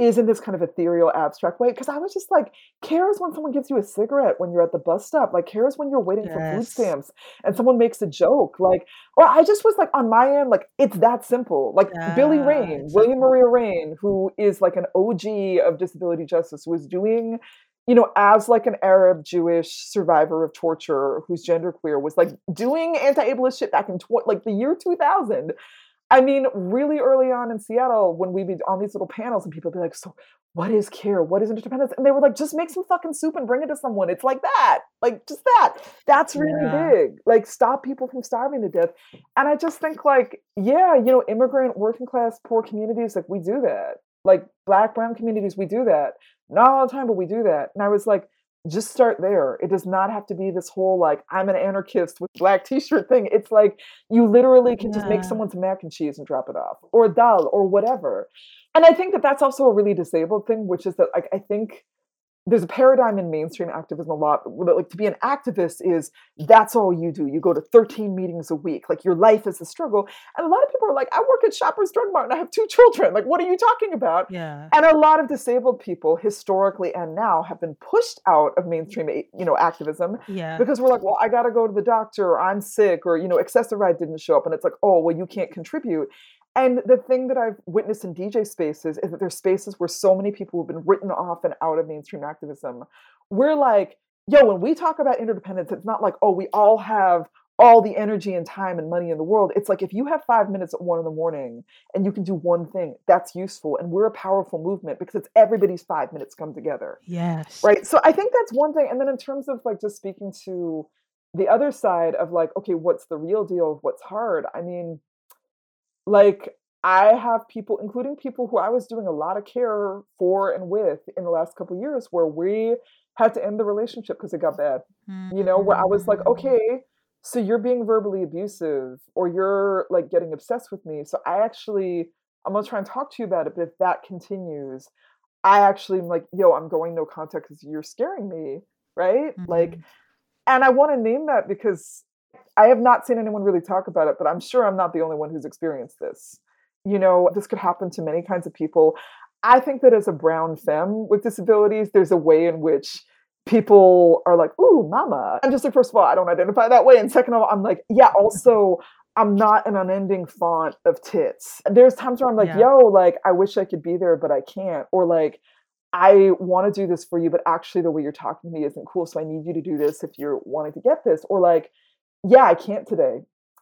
is in this kind of ethereal, abstract way. Because I was just like, care is when someone gives you a cigarette when you're at the bus stop. Like, care is when you're waiting yes. for food stamps and someone makes a joke. Like, or I just was like, on my end, like, it's that simple. Like, yeah, Billy Rain, William Maria Rain, who is like an OG of disability justice, was doing you know, as like an Arab Jewish survivor of torture who's genderqueer, was like doing anti-ableist shit back in tw- like the year 2000 I mean, really early on in Seattle, when we'd be on these little panels and people would be like, So, what is care? What is interdependence? And they were like, Just make some fucking soup and bring it to someone. It's like that. Like, just that. That's really yeah. big. Like, stop people from starving to death. And I just think, like, yeah, you know, immigrant, working class, poor communities, like, we do that. Like, black, brown communities, we do that. Not all the time, but we do that. And I was like, just start there. It does not have to be this whole like I'm an anarchist with black t-shirt thing. It's like you literally can yeah. just make someone's mac and cheese and drop it off or dal or whatever. And I think that that's also a really disabled thing, which is that like I think there's a paradigm in mainstream activism a lot like to be an activist is that's all you do. You go to 13 meetings a week. Like your life is a struggle. And a lot of people are like i work at shoppers drug mart and i have two children. Like what are you talking about? Yeah. And a lot of disabled people historically and now have been pushed out of mainstream eh, you know activism yeah. because we're like well i gotta go to the doctor or i'm sick or you know Access-a-Ride didn't show up. And it's like oh well you can't contribute and the thing that I've witnessed in DJ spaces is that there's spaces where so many people have been written off and out of mainstream activism. We're like, yo, when we talk about interdependence, it's not like, oh, we all have all the energy and time and money in the world. It's like if you have five minutes at one in the morning and you can do one thing, that's useful. And we're a powerful movement because it's everybody's five minutes come together. Yes. Right. So I think that's one thing. And then in terms of like just speaking to the other side of like, okay, what's the real deal of what's hard? I mean, like I have people, including people who I was doing a lot of care for and with in the last couple years, where we had to end the relationship because it got bad. Mm-hmm. You know, where I was like, mm. okay, so you're being verbally abusive or you're like getting obsessed with me. So I actually, I'm gonna try and talk to you about it. But if that continues, I actually am like, yo, I'm going no contact because you're scaring me, right? Mm-hmm. Like, and I want to name that because I have not seen anyone really talk about it, but I'm sure I'm not the only one who's experienced this. You know, this could happen to many kinds of people. I think that as a brown femme with disabilities, there's a way in which people are like, ooh, mama. I'm just like, first of all, I don't identify that way. And second of all, I'm like, yeah, also, I'm not an unending font of tits. There's times where I'm like, yeah. yo, like, I wish I could be there, but I can't. Or like, I want to do this for you, but actually the way you're talking to me isn't cool. So I need you to do this if you're wanting to get this. Or like, yeah, I can't today.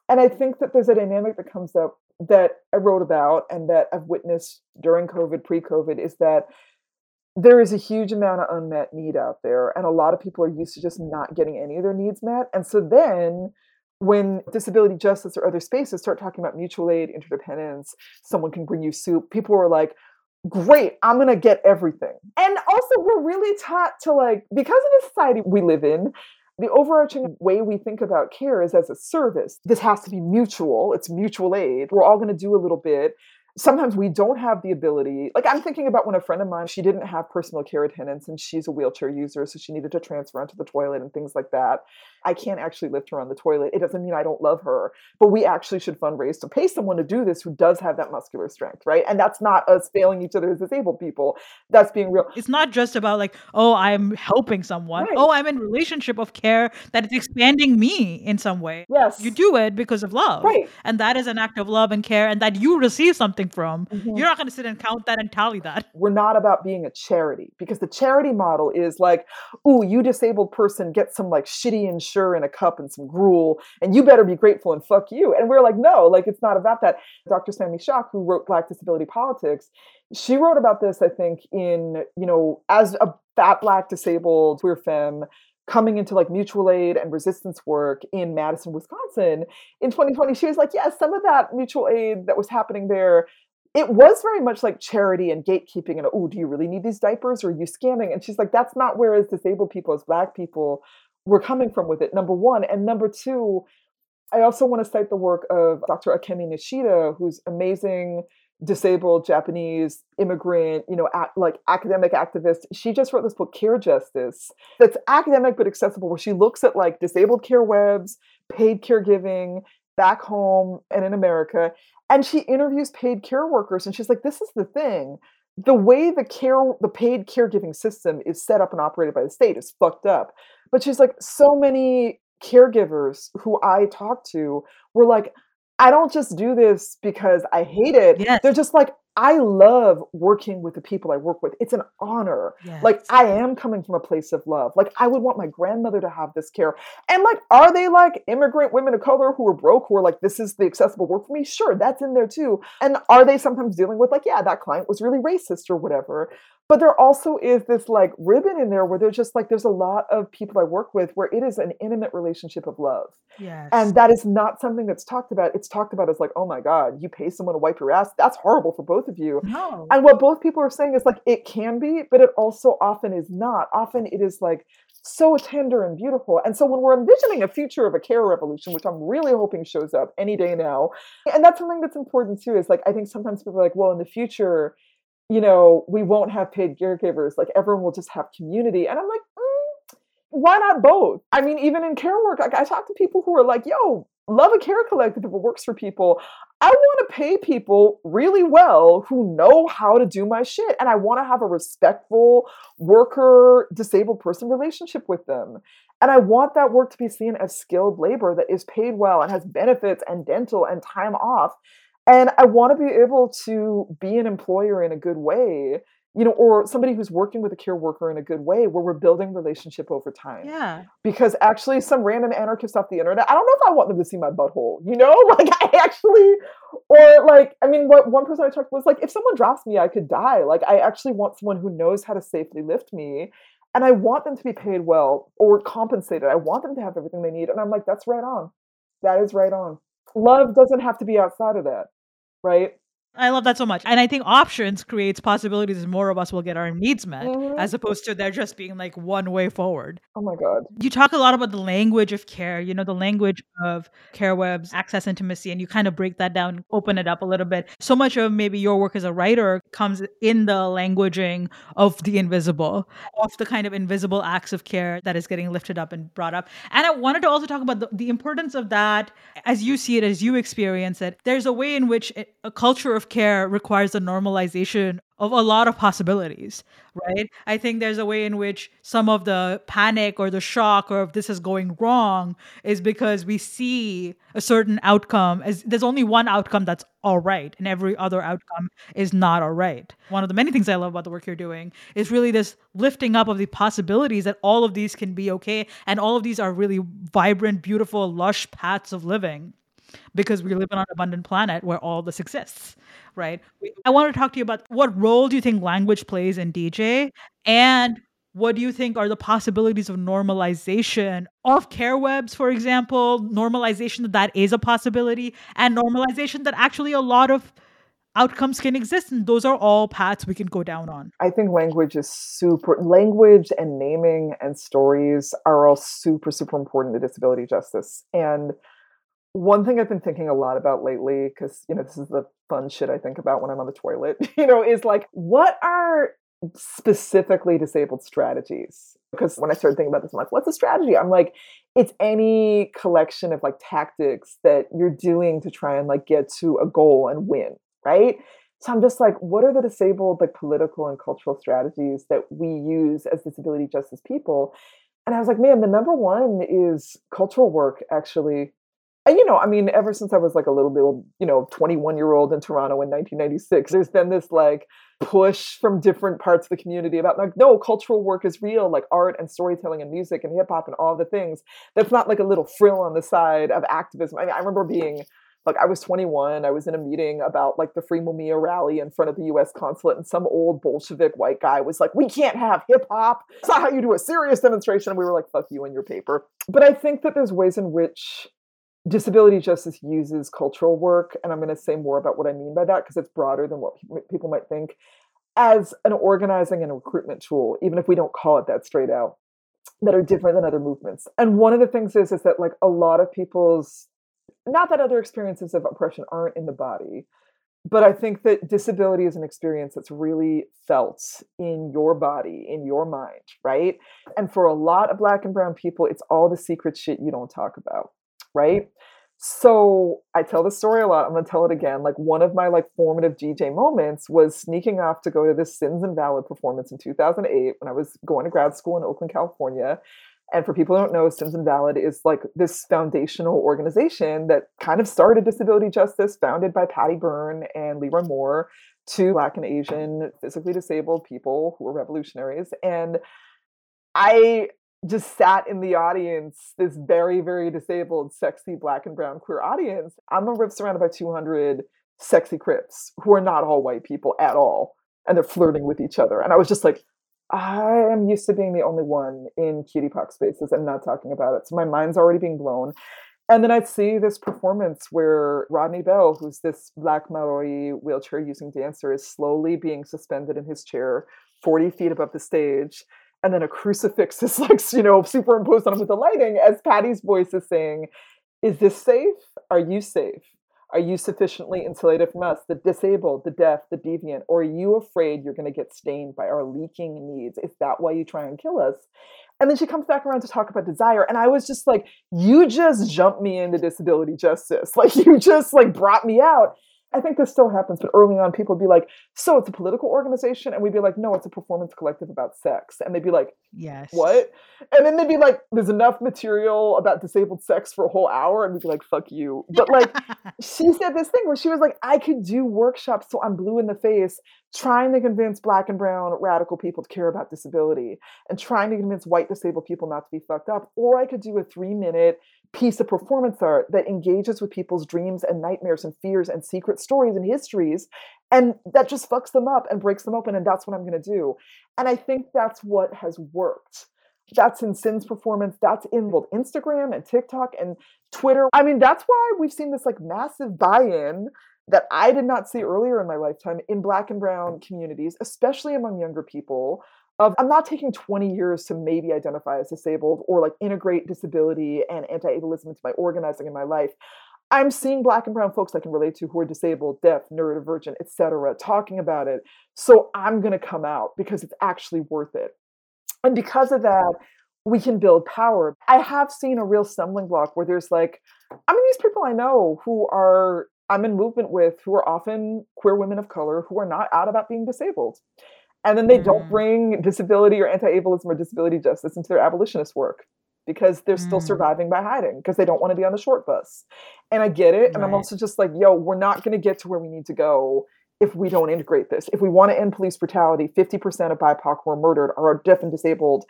And I think that there's a dynamic that comes up that I wrote about and that I've witnessed during COVID, pre COVID, is that there is a huge amount of unmet need out there. And a lot of people are used to just not getting any of their needs met. And so then when disability justice or other spaces start talking about mutual aid, interdependence, someone can bring you soup, people are like, great, I'm going to get everything. And also, we're really taught to like, because of the society we live in, the overarching way we think about care is as a service. This has to be mutual, it's mutual aid. We're all going to do a little bit sometimes we don't have the ability. Like I'm thinking about when a friend of mine, she didn't have personal care attendants and she's a wheelchair user, so she needed to transfer onto the toilet and things like that. I can't actually lift her on the toilet. It doesn't mean I don't love her, but we actually should fundraise to pay someone to do this who does have that muscular strength, right? And that's not us failing each other as disabled people. That's being real. It's not just about like, oh, I'm helping someone. Right. Oh, I'm in relationship of care that is expanding me in some way. Yes. You do it because of love. Right. And that is an act of love and care and that you receive something from. Mm-hmm. You're not going to sit and count that and tally that. We're not about being a charity because the charity model is like, ooh, you disabled person get some like shitty Ensure in a cup and some gruel, and you better be grateful and fuck you. And we're like, no, like it's not about that. Dr. Sami Schalk, who wrote Black Disability Politics, she wrote about this, I think, in, you know, as a fat black disabled queer femme coming into like mutual aid and resistance work in Madison, Wisconsin in 2020, she was like, yes, yeah, some of that mutual aid that was happening there it was very much like charity and gatekeeping and oh do you really need these diapers or are you scamming? And she's like that's not where as disabled people as black people we're coming from with it number one. And number two i also want to cite the work of dr akemi nishida who's amazing disabled japanese immigrant you know like academic activist. She just wrote this book care justice that's academic but accessible where she looks at like disabled care webs paid caregiving back home and in america and she interviews paid care workers and she's like this is the thing. The way the care the paid caregiving system is set up and operated by the state is fucked up. But she's like so many caregivers who i talked to were like i don't just do this because i hate it yes. they're just like I love working with the people I work with. It's an honor. Yes. Like I am coming from a place of love. Like I would want my grandmother to have this care. And like, are they like immigrant women of color who are broke, who are like, this is the accessible work for me? Sure, that's in there too. And are they sometimes dealing with like, yeah, that client was really racist or whatever? But there also is this like ribbon in there where there's just like there's a lot of people I work with where it is an intimate relationship of love. Yes. And that is not something that's talked about. It's talked about as like, oh my God, you pay someone to wipe your ass. That's horrible for both of you. No. And what both people are saying is like it can be, but it also often is not. Often it is like so tender and beautiful. And so when we're envisioning a future of a care revolution, which I'm really hoping shows up any day now, and that's something that's important too, is like I think sometimes people are like, well, in the future, you know, we won't have paid caregivers. Like everyone will just have community. And I'm like, mm, why not both? I mean, even in care work, like I talk to people who are like, yo, love a care collective if it works for people. I want to pay people really well who know how to do my shit. And I want to have a respectful worker disabled person relationship with them. And I want that work to be seen as skilled labor that is paid well and has benefits and dental and time off and I want to be able to be an employer in a good way, you know, or somebody who's working with a care worker in a good way where we're building relationship over time. Yeah. Because actually, some random anarchist off the internet, I don't know if I want them to see my butthole, you know? Like, I actually, or like, I mean, what one person I talked was like, if someone drops me, I could die. Like, I actually want someone who knows how to safely lift me. And I want them to be paid well or compensated. I want them to have everything they need. And I'm like, that's right on. That is right on. Love doesn't have to be outside of that right? I love that so much. And I think options creates possibilities and more of us will get our needs met mm-hmm. as opposed to there just being like one way forward. Oh my God. You talk a lot about the language of care, you know, the language of care webs, access intimacy, and you kind of break that down, open it up a little bit. So much of maybe your work as a writer comes in the languaging of the invisible, of the kind of invisible acts of care that is getting lifted up and brought up. And I wanted to also talk about the, the importance of that as you see it, as you experience it. There's a way in which it, a culture of care requires the normalization of a lot of possibilities, right? I think there's a way in which some of the panic or the shock or if this is going wrong is because we see a certain outcome as there's only one outcome that's all right and every other outcome is not all right. One of the many things I love about the work you're doing is really this lifting up of the possibilities that all of these can be okay and all of these are really vibrant, beautiful, lush paths of living because we live on an abundant planet where all this exists, right? I want to talk to you about what role do you think language plays in DJ and what do you think are the possibilities of normalization of care webs, for example, normalization that that is a possibility, and normalization that actually a lot of outcomes can exist and those are all paths we can go down on. I think language is super language and naming and stories are all super super important to disability justice. And one thing i've been thinking a lot about lately because you know this is the fun shit i think about when i'm on the toilet you know is like what are specifically disabled strategies because when i started thinking about this i'm like what's a strategy i'm like it's any collection of like tactics that you're doing to try and like get to a goal and win right? So I'm just like, what are the disabled like political and cultural strategies that we use as disability justice people? And I was like, man, the number one is cultural work, actually. You know, I mean, ever since I was like a little bit, you know, 21 year old in Toronto in 1996, there's been this like push from different parts of the community about like, no, cultural work is real, like art and storytelling and music and hip hop and all the things. That's not like a little frill on the side of activism. I mean, I remember being like I was 21, I was in a meeting about like the Free Mumia rally in front of the US consulate, and some old Bolshevik white guy was like, We can't have hip hop. It's not how you do a serious demonstration. And we were like, Fuck you and your paper. But I think that there's ways in which disability justice uses cultural work, and I'm going to say more about what I mean by that because it's broader than what people might think, as an organizing and recruitment tool, even if we don't call it that straight out, that are different than other movements. And one of the things is is that like a lot of people's not that other experiences of oppression aren't in the body, but I think that disability is an experience that's really felt in your body, in your mind, right? And for a lot of black and brown people, it's all the secret shit you don't talk about, right? So I tell this story a lot. I'm gonna tell it again. Like one of my like formative DJ moments was sneaking off to go to this Sins Invalid performance in 2008 when I was going to grad school in Oakland, California. And for people who don't know, Sins Invalid is like this foundational organization that kind of started disability justice, founded by Patty Berne and Leroy Moore, two Black and Asian physically disabled people who were revolutionaries. And I just sat in the audience, this very, very disabled, sexy Black and brown queer audience. I'm a surrounded by 200 sexy Crips who are not all white people at all. And they're flirting with each other. And I was just like, I am used to being the only one in QTPOC spaces and not talking about it. So my mind's already being blown. And then I'd see this performance where Rodney Bell, who's this Black Maori wheelchair using dancer, is slowly being suspended in his chair 40 feet above the stage. And then a crucifix is like, you know, superimposed on with the lighting as Patty's voice is saying, Is this safe? Are you safe? Are you sufficiently insulated from us, the disabled, the deaf, the deviant? Or are you afraid you're going to get stained by our leaking needs? Is that why you try and kill us? And then she comes back around to talk about desire. And I was just like, you just jumped me into disability justice. Like, you just like brought me out. I think this still happens, but early on, people would be like, "So it's a political organization," and we'd be like, "No, it's a performance collective about sex," and they'd be like, "Yes, what?" And then they'd be like, "There's enough material about disabled sex for a whole hour," and we'd be like, "Fuck you!" But like, she said this thing where she was like, "I could do workshops so I'm blue in the face, trying to convince Black and Brown radical people to care about disability, and trying to convince white disabled people not to be fucked up, or I could do a three minute." Piece of performance art that engages with people's dreams and nightmares and fears and secret stories and histories and that just fucks them up and breaks them open and that's what i'm going to do. And i think that's what has worked. That's in Sin's performance that's in both instagram and tiktok and twitter. I mean that's why we've seen this like massive buy-in that i did not see earlier in my lifetime in black and brown communities especially among younger people of I'm not taking 20 years to maybe identify as disabled or like integrate disability and anti-ableism into my organizing in my life. I'm seeing black and brown folks I can relate to who are disabled, deaf, neurodivergent, etc., talking about it. So I'm going to come out because it's actually worth it. And because of that, we can build power. I have seen a real stumbling block where there's like, I mean, these people I know who are I'm in movement with who are often queer women of color who are not out about being disabled and then they mm. don't bring disability or anti-ableism or disability justice into their abolitionist work because they're mm. still surviving by hiding because they don't want to be on the short bus and i get it right. and i'm also just like yo we're not going to get to where we need to go if we don't integrate this if we want to end police brutality 50% of bipoc who are murdered are deaf and disabled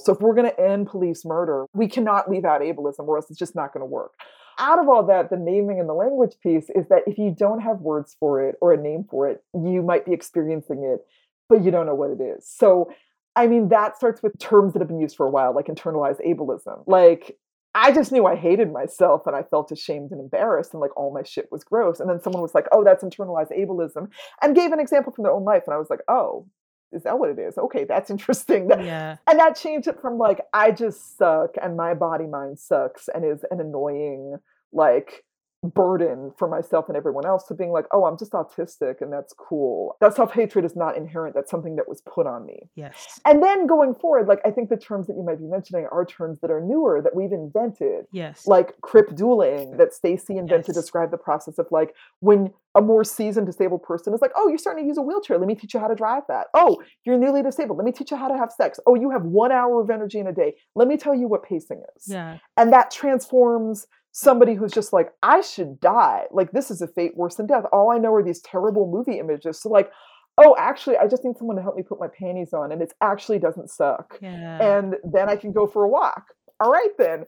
so if we're going to end police murder we cannot leave out ableism or else it's just not going to work out of all that, the naming and the language piece is that if you don't have words for it or a name for it, you might be experiencing it but you don't know what it is. So, I mean, that starts with terms that have been used for a while, like internalized ableism. Like, I just knew I hated myself and I felt ashamed and embarrassed and like all my shit was gross. And then someone was like, oh, that's internalized ableism and gave an example from their own life. And I was like, oh, is that what it is? Okay, that's interesting. Yeah. And that changed it from like, I just suck and my body mind sucks and is an annoying, like, burden for myself and everyone else to being like, oh, I'm just autistic and that's cool. That self hatred is not inherent. That's something that was put on me. Yes. And then going forward, like I think the terms that you might be mentioning are terms that are newer that we've invented. Yes. Like crip doulaing that Stacey invented Yes. to describe the process of like when a more seasoned disabled person is like, oh, you're starting to use a wheelchair. Let me teach you how to drive that. Oh, you're newly disabled. Let me teach you how to have sex. Oh, you have one hour of energy in a day. Let me tell you what pacing is yeah. and that transforms somebody who's just like i should die. Like this is a fate worse than death. All i know are these terrible movie images. So like oh actually i just need someone to help me put my panties on and it actually doesn't suck. Yeah. and then i can go for a walk. All right then.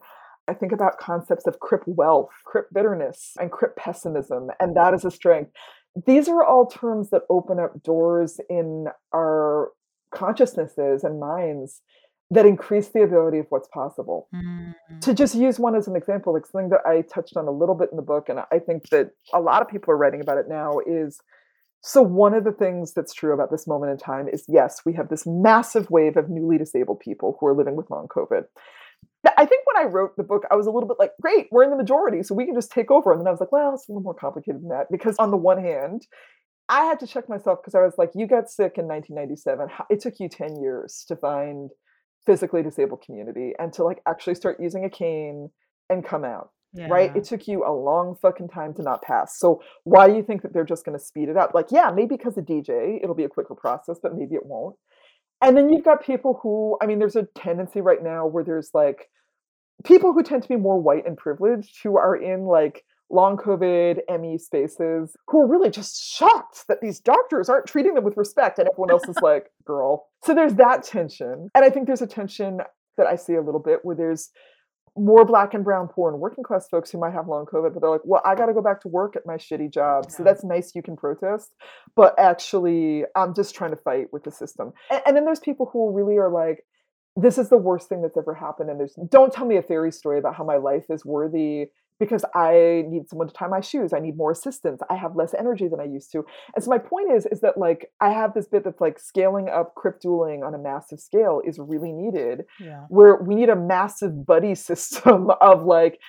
I think about concepts of crip wealth crip bitterness and crip pessimism and that is a strength. These are all terms that open up doors in our consciousnesses and minds that increase the ability of what's possible Mm. to just use one as an example, like something that I touched on a little bit in the book, and I think that a lot of people are writing about it now is so one of the things that's true about this moment in time is yes, we have this massive wave of newly disabled people who are living with long COVID. I think when I wrote the book, I was a little bit like, great, we're in the majority, so we can just take over. And then I was like, well, it's a little more complicated than that. Because on the one hand, I had to check myself because I was like, you got sick in 1997. It took you 10 years to find physically disabled community and to like actually start using a cane and come out right? It took you a long fucking time to not pass. So why do you think that they're just going to speed it up? Like yeah maybe because of dj it'll be a quicker process but maybe it won't. And then you've got people who i mean there's a tendency right now where there's like people who tend to be more white and privileged who are in like long covid ME spaces who are really just shocked that these doctors aren't treating them with respect and everyone else is like girl. So there's that tension and i think there's a tension that i see a little bit where there's more black and brown poor and working class folks who might have long covid but they're like well i got to go back to work at my shitty job so that's nice you can protest but actually i'm just trying to fight with the system. And, and then there's people who really are like this is the worst thing that's ever happened and there's don't tell me a fairy story about how my life is worthy because i need someone to tie my shoes i need more assistance i have less energy than i used to and so my point is is that like i have this bit that's like scaling up crip doulaing on a massive scale is really needed yeah. where we need a massive buddy system of like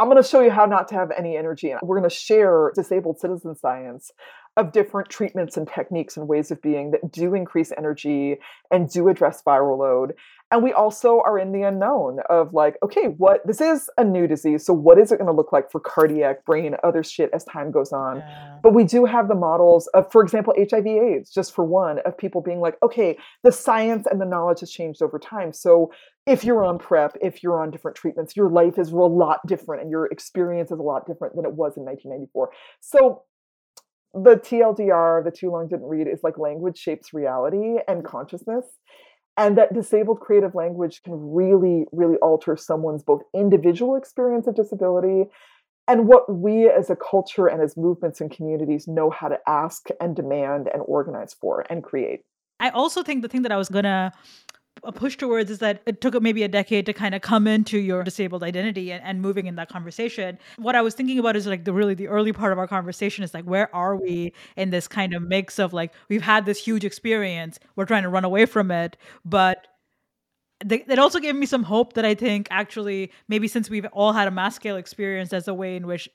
i'm going to show you how not to have any energy and we're going to share disabled citizen science of different treatments and techniques and ways of being that do increase energy and do address viral load and we also are in the unknown of like okay what this is a new disease so what is it going to look like for cardiac brain other shit as time goes on Yeah. but we do have the models of, for example, HIV AIDS, just for one, of people being like, okay, the science and the knowledge has changed over time. So if you're on PrEP, if you're on different treatments, your life is a lot different and your experience is a lot different than it was in 1994. So the TLDR, the too long didn't read, is like language shapes reality and consciousness. And that disabled creative language can really, really alter someone's both individual experience of disability and what we as a culture and as movements and communities know how to ask and demand and organize for and create. I also think the thing that I was gonna uh, push towards is that it took maybe a decade to kind of come into your disabled identity and, and moving in that conversation. What I was thinking about is like the really the early part of our conversation is like where are we in this kind of mix of like we've had this huge experience, we're trying to run away from it, but th- it also gave me some hope that I think actually maybe since we've all had a mass scale experience, there's a way in which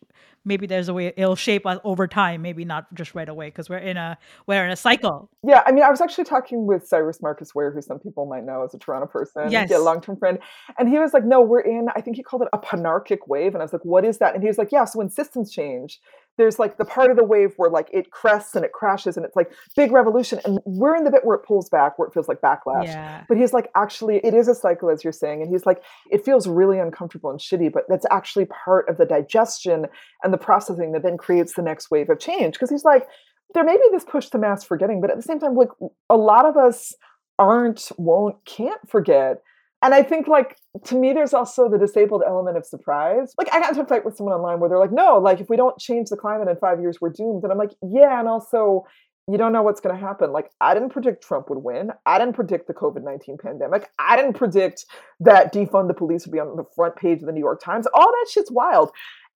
maybe there's a way it'll shape us over time, maybe not just right away because we're in a we're in a cycle. Yeah, I mean, I was actually talking with Cyrus Marcus Ware, who some people might know as a Toronto person, Yes. a long term friend. And he was like, no, we're in, I think he called it a panarchic wave. And I was like, what is that? And he was like, yeah, so when systems change, there's like the part of the wave where like it crests and it crashes and it's like big revolution. And we're in the bit where it pulls back, where it feels like backlash. Yeah. But he's like, actually, it is a cycle, as you're saying. And he's like, it feels really uncomfortable and shitty, but that's actually part of the digestion and the processing that then creates the next wave of change. Because he's like, there may be this push to mass forgetting, but at the same time, like a lot of us aren't, won't, can't forget. And I think, like, to me, there's also the disabled element of surprise. Like, I got into a fight with someone online where they're like, no, like, if we don't change the climate in five years, we're doomed. And I'm like, yeah. And also, you don't know what's going to happen. Like, I didn't predict Trump would win. I didn't predict the COVID 19 pandemic. I didn't predict that defund the police would be on the front page of the New York Times. All that shit's wild.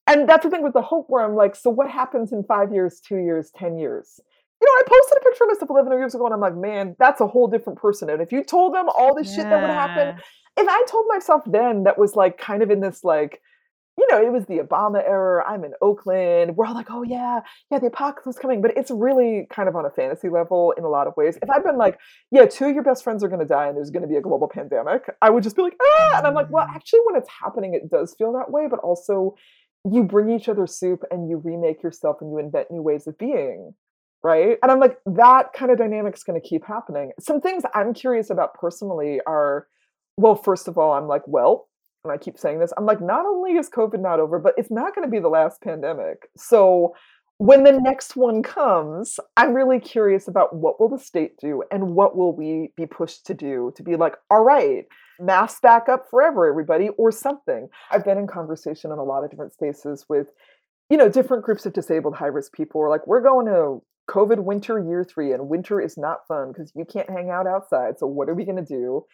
And that's the thing with the hope where I'm like, so what happens in five years, two years, 10 years? You know, I posted a picture of myself 11 years ago and I'm like, man, that's a whole different person. And if you told them all this yeah. shit that would happen, if I told myself then that was like kind of in this like, you know, it was the Obama era. I'm in Oakland. We're all like, oh yeah, yeah, the apocalypse is coming. But it's really kind of on a fantasy level in a lot of ways. If I'd been like, yeah, two of your best friends are going to die and there's going to be a global pandemic, I would just be like, ah. And I'm like, well, mm. actually, when it's happening, it does feel that way. But also, you bring each other soup and you remake yourself and you invent new ways of being. Right. And I'm like, that kind of dynamic is going to keep happening. Some things I'm curious about personally are, well, first of all, I'm like, well, and I keep saying this, I'm like, not only is COVID not over, but it's not going to be the last pandemic. So when the next one comes, I'm really curious about what will the state do and what will we be pushed to do to be like, all right, mask back up forever, everybody, or something. I've been in conversation in a lot of different spaces with, you know, different groups of disabled high risk people. We're like, we're going to COVID winter year three, and winter is not fun because you can't hang out outside. So what are we going to do?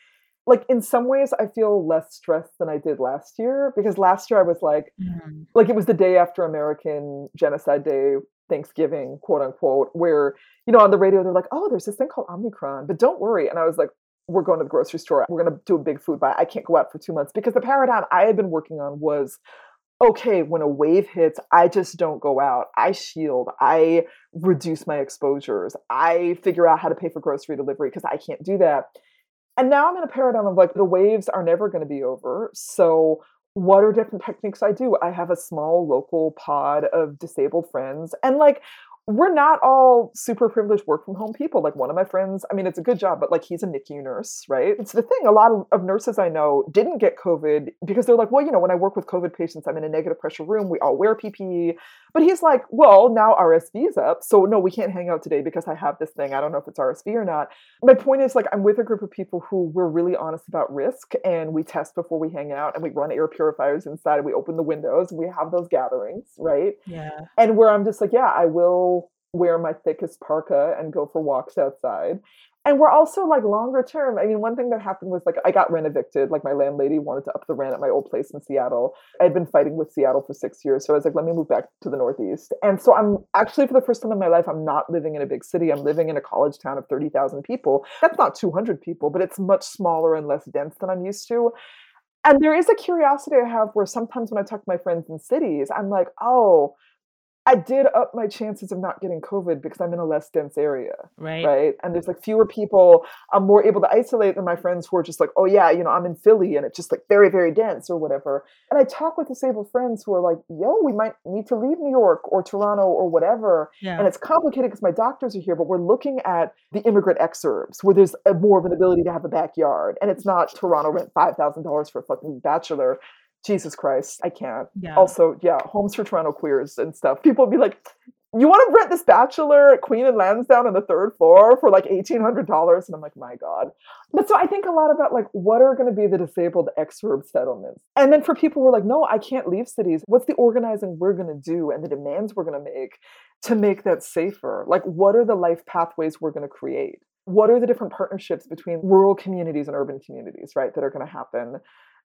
like in some ways I feel less stressed than I did last year because last year I was like mm-hmm. like it was the day after American Genocide Day Thanksgiving quote unquote where you know on the radio they're like oh there's this thing called Omicron but don't worry and I was like we're going to the grocery store we're going to do a big food buy I can't go out for 2 months because the paradigm I had been working on was okay, when a wave hits, I just don't go out. I shield. I reduce my exposures. I figure out how to pay for grocery delivery because I can't do that. And now I'm in a paradigm of like the waves are never going to be over. So what are different techniques I do? I have a small local pod of disabled friends. And like we're not all super privileged work from home people. Like one of my friends, I mean, it's a good job, but like he's a NICU nurse, right? It's the thing. A lot of, of, nurses I know didn't get COVID because they're like, well, you know, when I work with COVID patients, I'm in a negative pressure room. We all wear PPE. But he's like, well, now RSV is up. So no, we can't hang out today because I have this thing. I don't know if it's RSV or not. My point is like, I'm with a group of people who we're really honest about risk and we test before we hang out and we run air purifiers inside and we open the windows and we have those gatherings, right? Yeah. And where I'm just like, yeah, I will wear my thickest parka and go for walks outside. And we're also like longer term. I mean, one thing that happened was like I got rent evicted. Like my landlady wanted to up the rent at my old place in Seattle. I'd been fighting with Seattle for six years. So I was like, let me move back to the Northeast. And so I'm actually, for the first time in my life, I'm not living in a big city. I'm living in a college town of 30,000 people. That's not 200 people, but it's much smaller and less dense than I'm used to. And there is a curiosity I have where sometimes when I talk to my friends in cities, I'm like, oh, I did up my chances of not getting COVID because I'm in a less dense area. Right. Right. And there's like fewer people. I'm more able to isolate than my friends who are just like, oh, yeah, you know, I'm in Philly and it's just like very, very dense or whatever. And I talk with disabled friends who are like, yo, we might need to leave New York or Toronto or whatever. Yeah. And it's complicated because my doctors are here, but we're looking at the immigrant exurbs where there's a, more of an ability to have a backyard. And it's not Toronto rent $5,000 for a fucking bachelor. Jesus Christ, I can't. Yeah. Also, yeah, homes for Toronto queers and stuff. People would be like, you want to rent this bachelor at Queen and Lansdowne on the third floor for like $1,800? And I'm like, my God. But so I think a lot about like, what are going to be the disabled exurb settlements? And then for people who are like, no, I can't leave cities. What's the organizing we're going to do and the demands we're going to make to make that safer? Like, what are the life pathways we're going to create? What are the different partnerships between rural communities and urban communities, right, that are going to happen?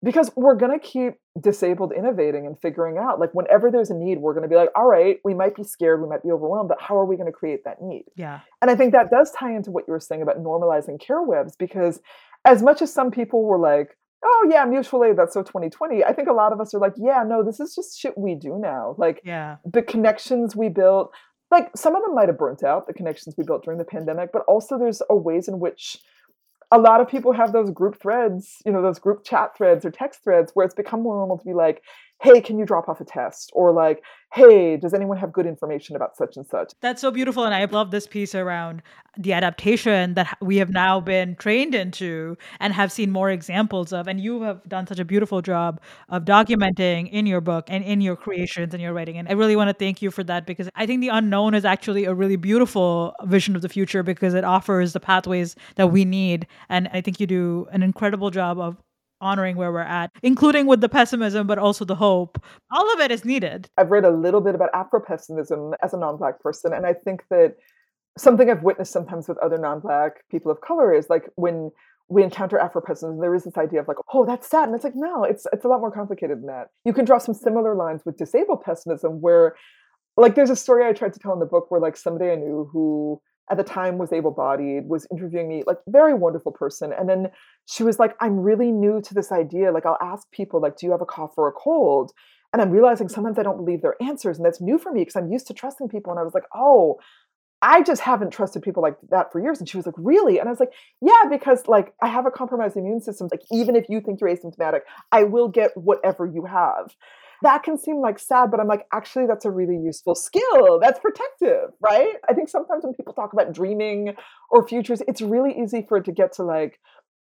Because we're going to keep disabled innovating and figuring out like whenever there's a need we're going to be like all right we might be scared we might be overwhelmed but how are we going to create that need? Yeah. And i think that does tie into what you were saying about normalizing care webs because as much as some people were like oh yeah mutual aid that's so 2020 i think a lot of us are like yeah no this is just shit we do now like yeah. the connections we built like some of them might have burnt out the connections we built during the pandemic but also there's a ways in which a lot of people have those group threads, you know, those group chat threads or text threads where it's become more normal to be like, hey, can you drop off a test? Or like, hey, does anyone have good information about such and such? That's so beautiful. And I love this piece around the adaptation that we have now been trained into and have seen more examples of. And you have done such a beautiful job of documenting in your book and in your creations and your writing. And I really want to thank you for that because I think the unknown is actually a really beautiful vision of the future because it offers the pathways that we need. And I think you do an incredible job of honoring where we're at, including with the pessimism, but also the hope. All of it is needed. I've read a little bit about Afro pessimism as a non Black person, and I think that something I've witnessed sometimes with other non-black people of color is like when we encounter Afro-pessimism, there is this idea of like, oh, that's sad. And it's like, no, it's it's a lot more complicated than that. You can draw some similar lines with disabled pessimism where like there's a story I tried to tell in the book where like somebody I knew who at the time was able-bodied was interviewing me like very wonderful person and then she was like i'm really new to this idea like i'll ask people like do you have a cough or a cold and i'm realizing sometimes i don't believe their answers and that's new for me because i'm used to trusting people and i was like oh I just haven't trusted people like that for years. And she was like, Really? And I was like, Yeah, because like I have a compromised immune system. Like, even if you think you're asymptomatic, I will get whatever you have. That can seem like sad, but I'm like, actually, that's a really useful skill. That's protective, right? I think sometimes when people talk about dreaming or futures, it's really easy for it to get to like,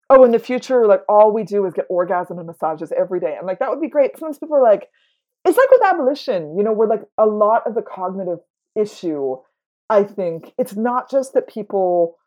oh, in the future, like all we do is get orgasm and massages every day. And like, that would be great. Sometimes people are like, it's like with abolition, you know, where like a lot of the cognitive issue I think it's not just that people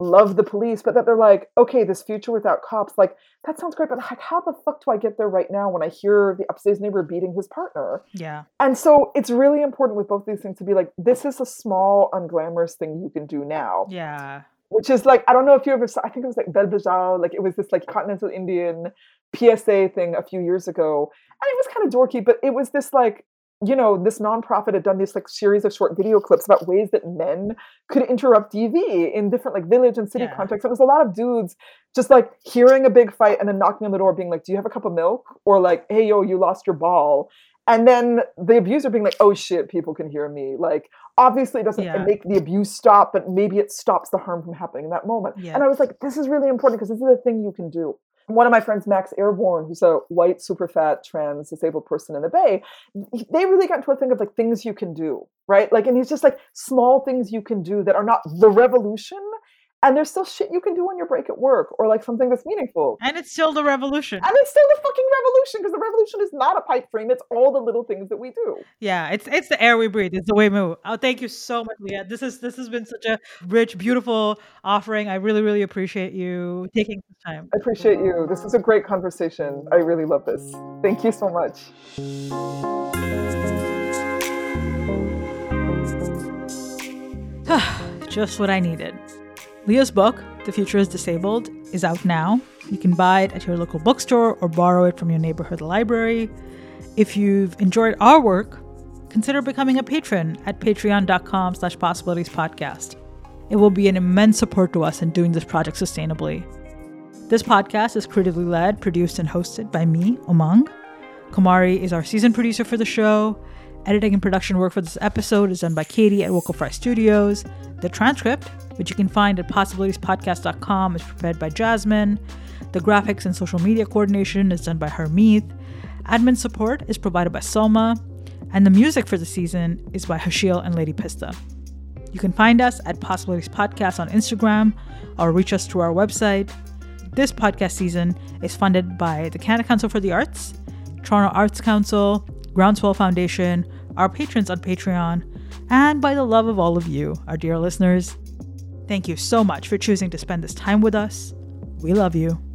love the police, but that they're like, okay, this future without cops, like that sounds great, but like, how the fuck do I get there right now when I hear the upstairs neighbor beating his partner? Yeah. And so it's really important with both these things to be like, this is a small, unglamorous thing you can do now. Yeah. Which is like, I don't know if you ever saw, I think it was like Bell Bajao, like it was this like continental Indian PSA thing a few years ago. And it was kind of dorky, but it was this like you know, this nonprofit had done this like series of short video clips about ways that men could interrupt DV in different like village and city yeah. contexts. It was a lot of dudes just like hearing a big fight and then knocking on the door, being like, "Do you have a cup of milk?" or like, "Hey, yo, you lost your ball." And then the abuser being like, "Oh shit, people can hear me." Like, obviously, it doesn't yeah. make the abuse stop, but maybe it stops the harm from happening in that moment. Yeah. And I was like, "This is really important because this is a thing you can do." one of my friends, Max Airborne, who's a white, super fat, trans, disabled person in the Bay, they really got into a thing of like things you can do, right? Like, and he's just like small things you can do that are not the revolution, and there's still shit you can do on your break at work or like something that's meaningful. And it's still the revolution. And it's still the fucking revolution because the revolution is not a pipe dream. It's all the little things that we do. Yeah, it's it's the air we breathe. It's the way we move. Oh, thank you so much, Leah. This is this has been such a rich, beautiful offering. I really, really appreciate you taking the time. I appreciate you. This is a great conversation. I really love this. Thank you so much. Just what I needed. Leah's book, The Future is Disabled, is out now. You can buy it at your local bookstore or borrow it from your neighborhood library. If you've enjoyed our work, consider becoming a patron at patreon.com slash possibilities podcast. It will be an immense support to us in doing this project sustainably. This podcast is creatively led, produced, and hosted by me, Omang. Kumari is our season producer for the show. Editing and production work for this episode is done by Katie at Vocal Fry Studios. The transcript, which you can find at possibilitiespodcast.com, is prepared by Jasmine. The graphics and social media coordination is done by Hermeeth. Admin support is provided by Selma. And the music for the season is by Hashil and Lady Pista. You can find us at Possibilities Podcast on Instagram or reach us through our website. This podcast season is funded by the Canada Council for the Arts, Toronto Arts Council, Groundswell Foundation, our patrons on Patreon, and by the love of all of you, our dear listeners. Thank you so much for choosing to spend this time with us. We love you.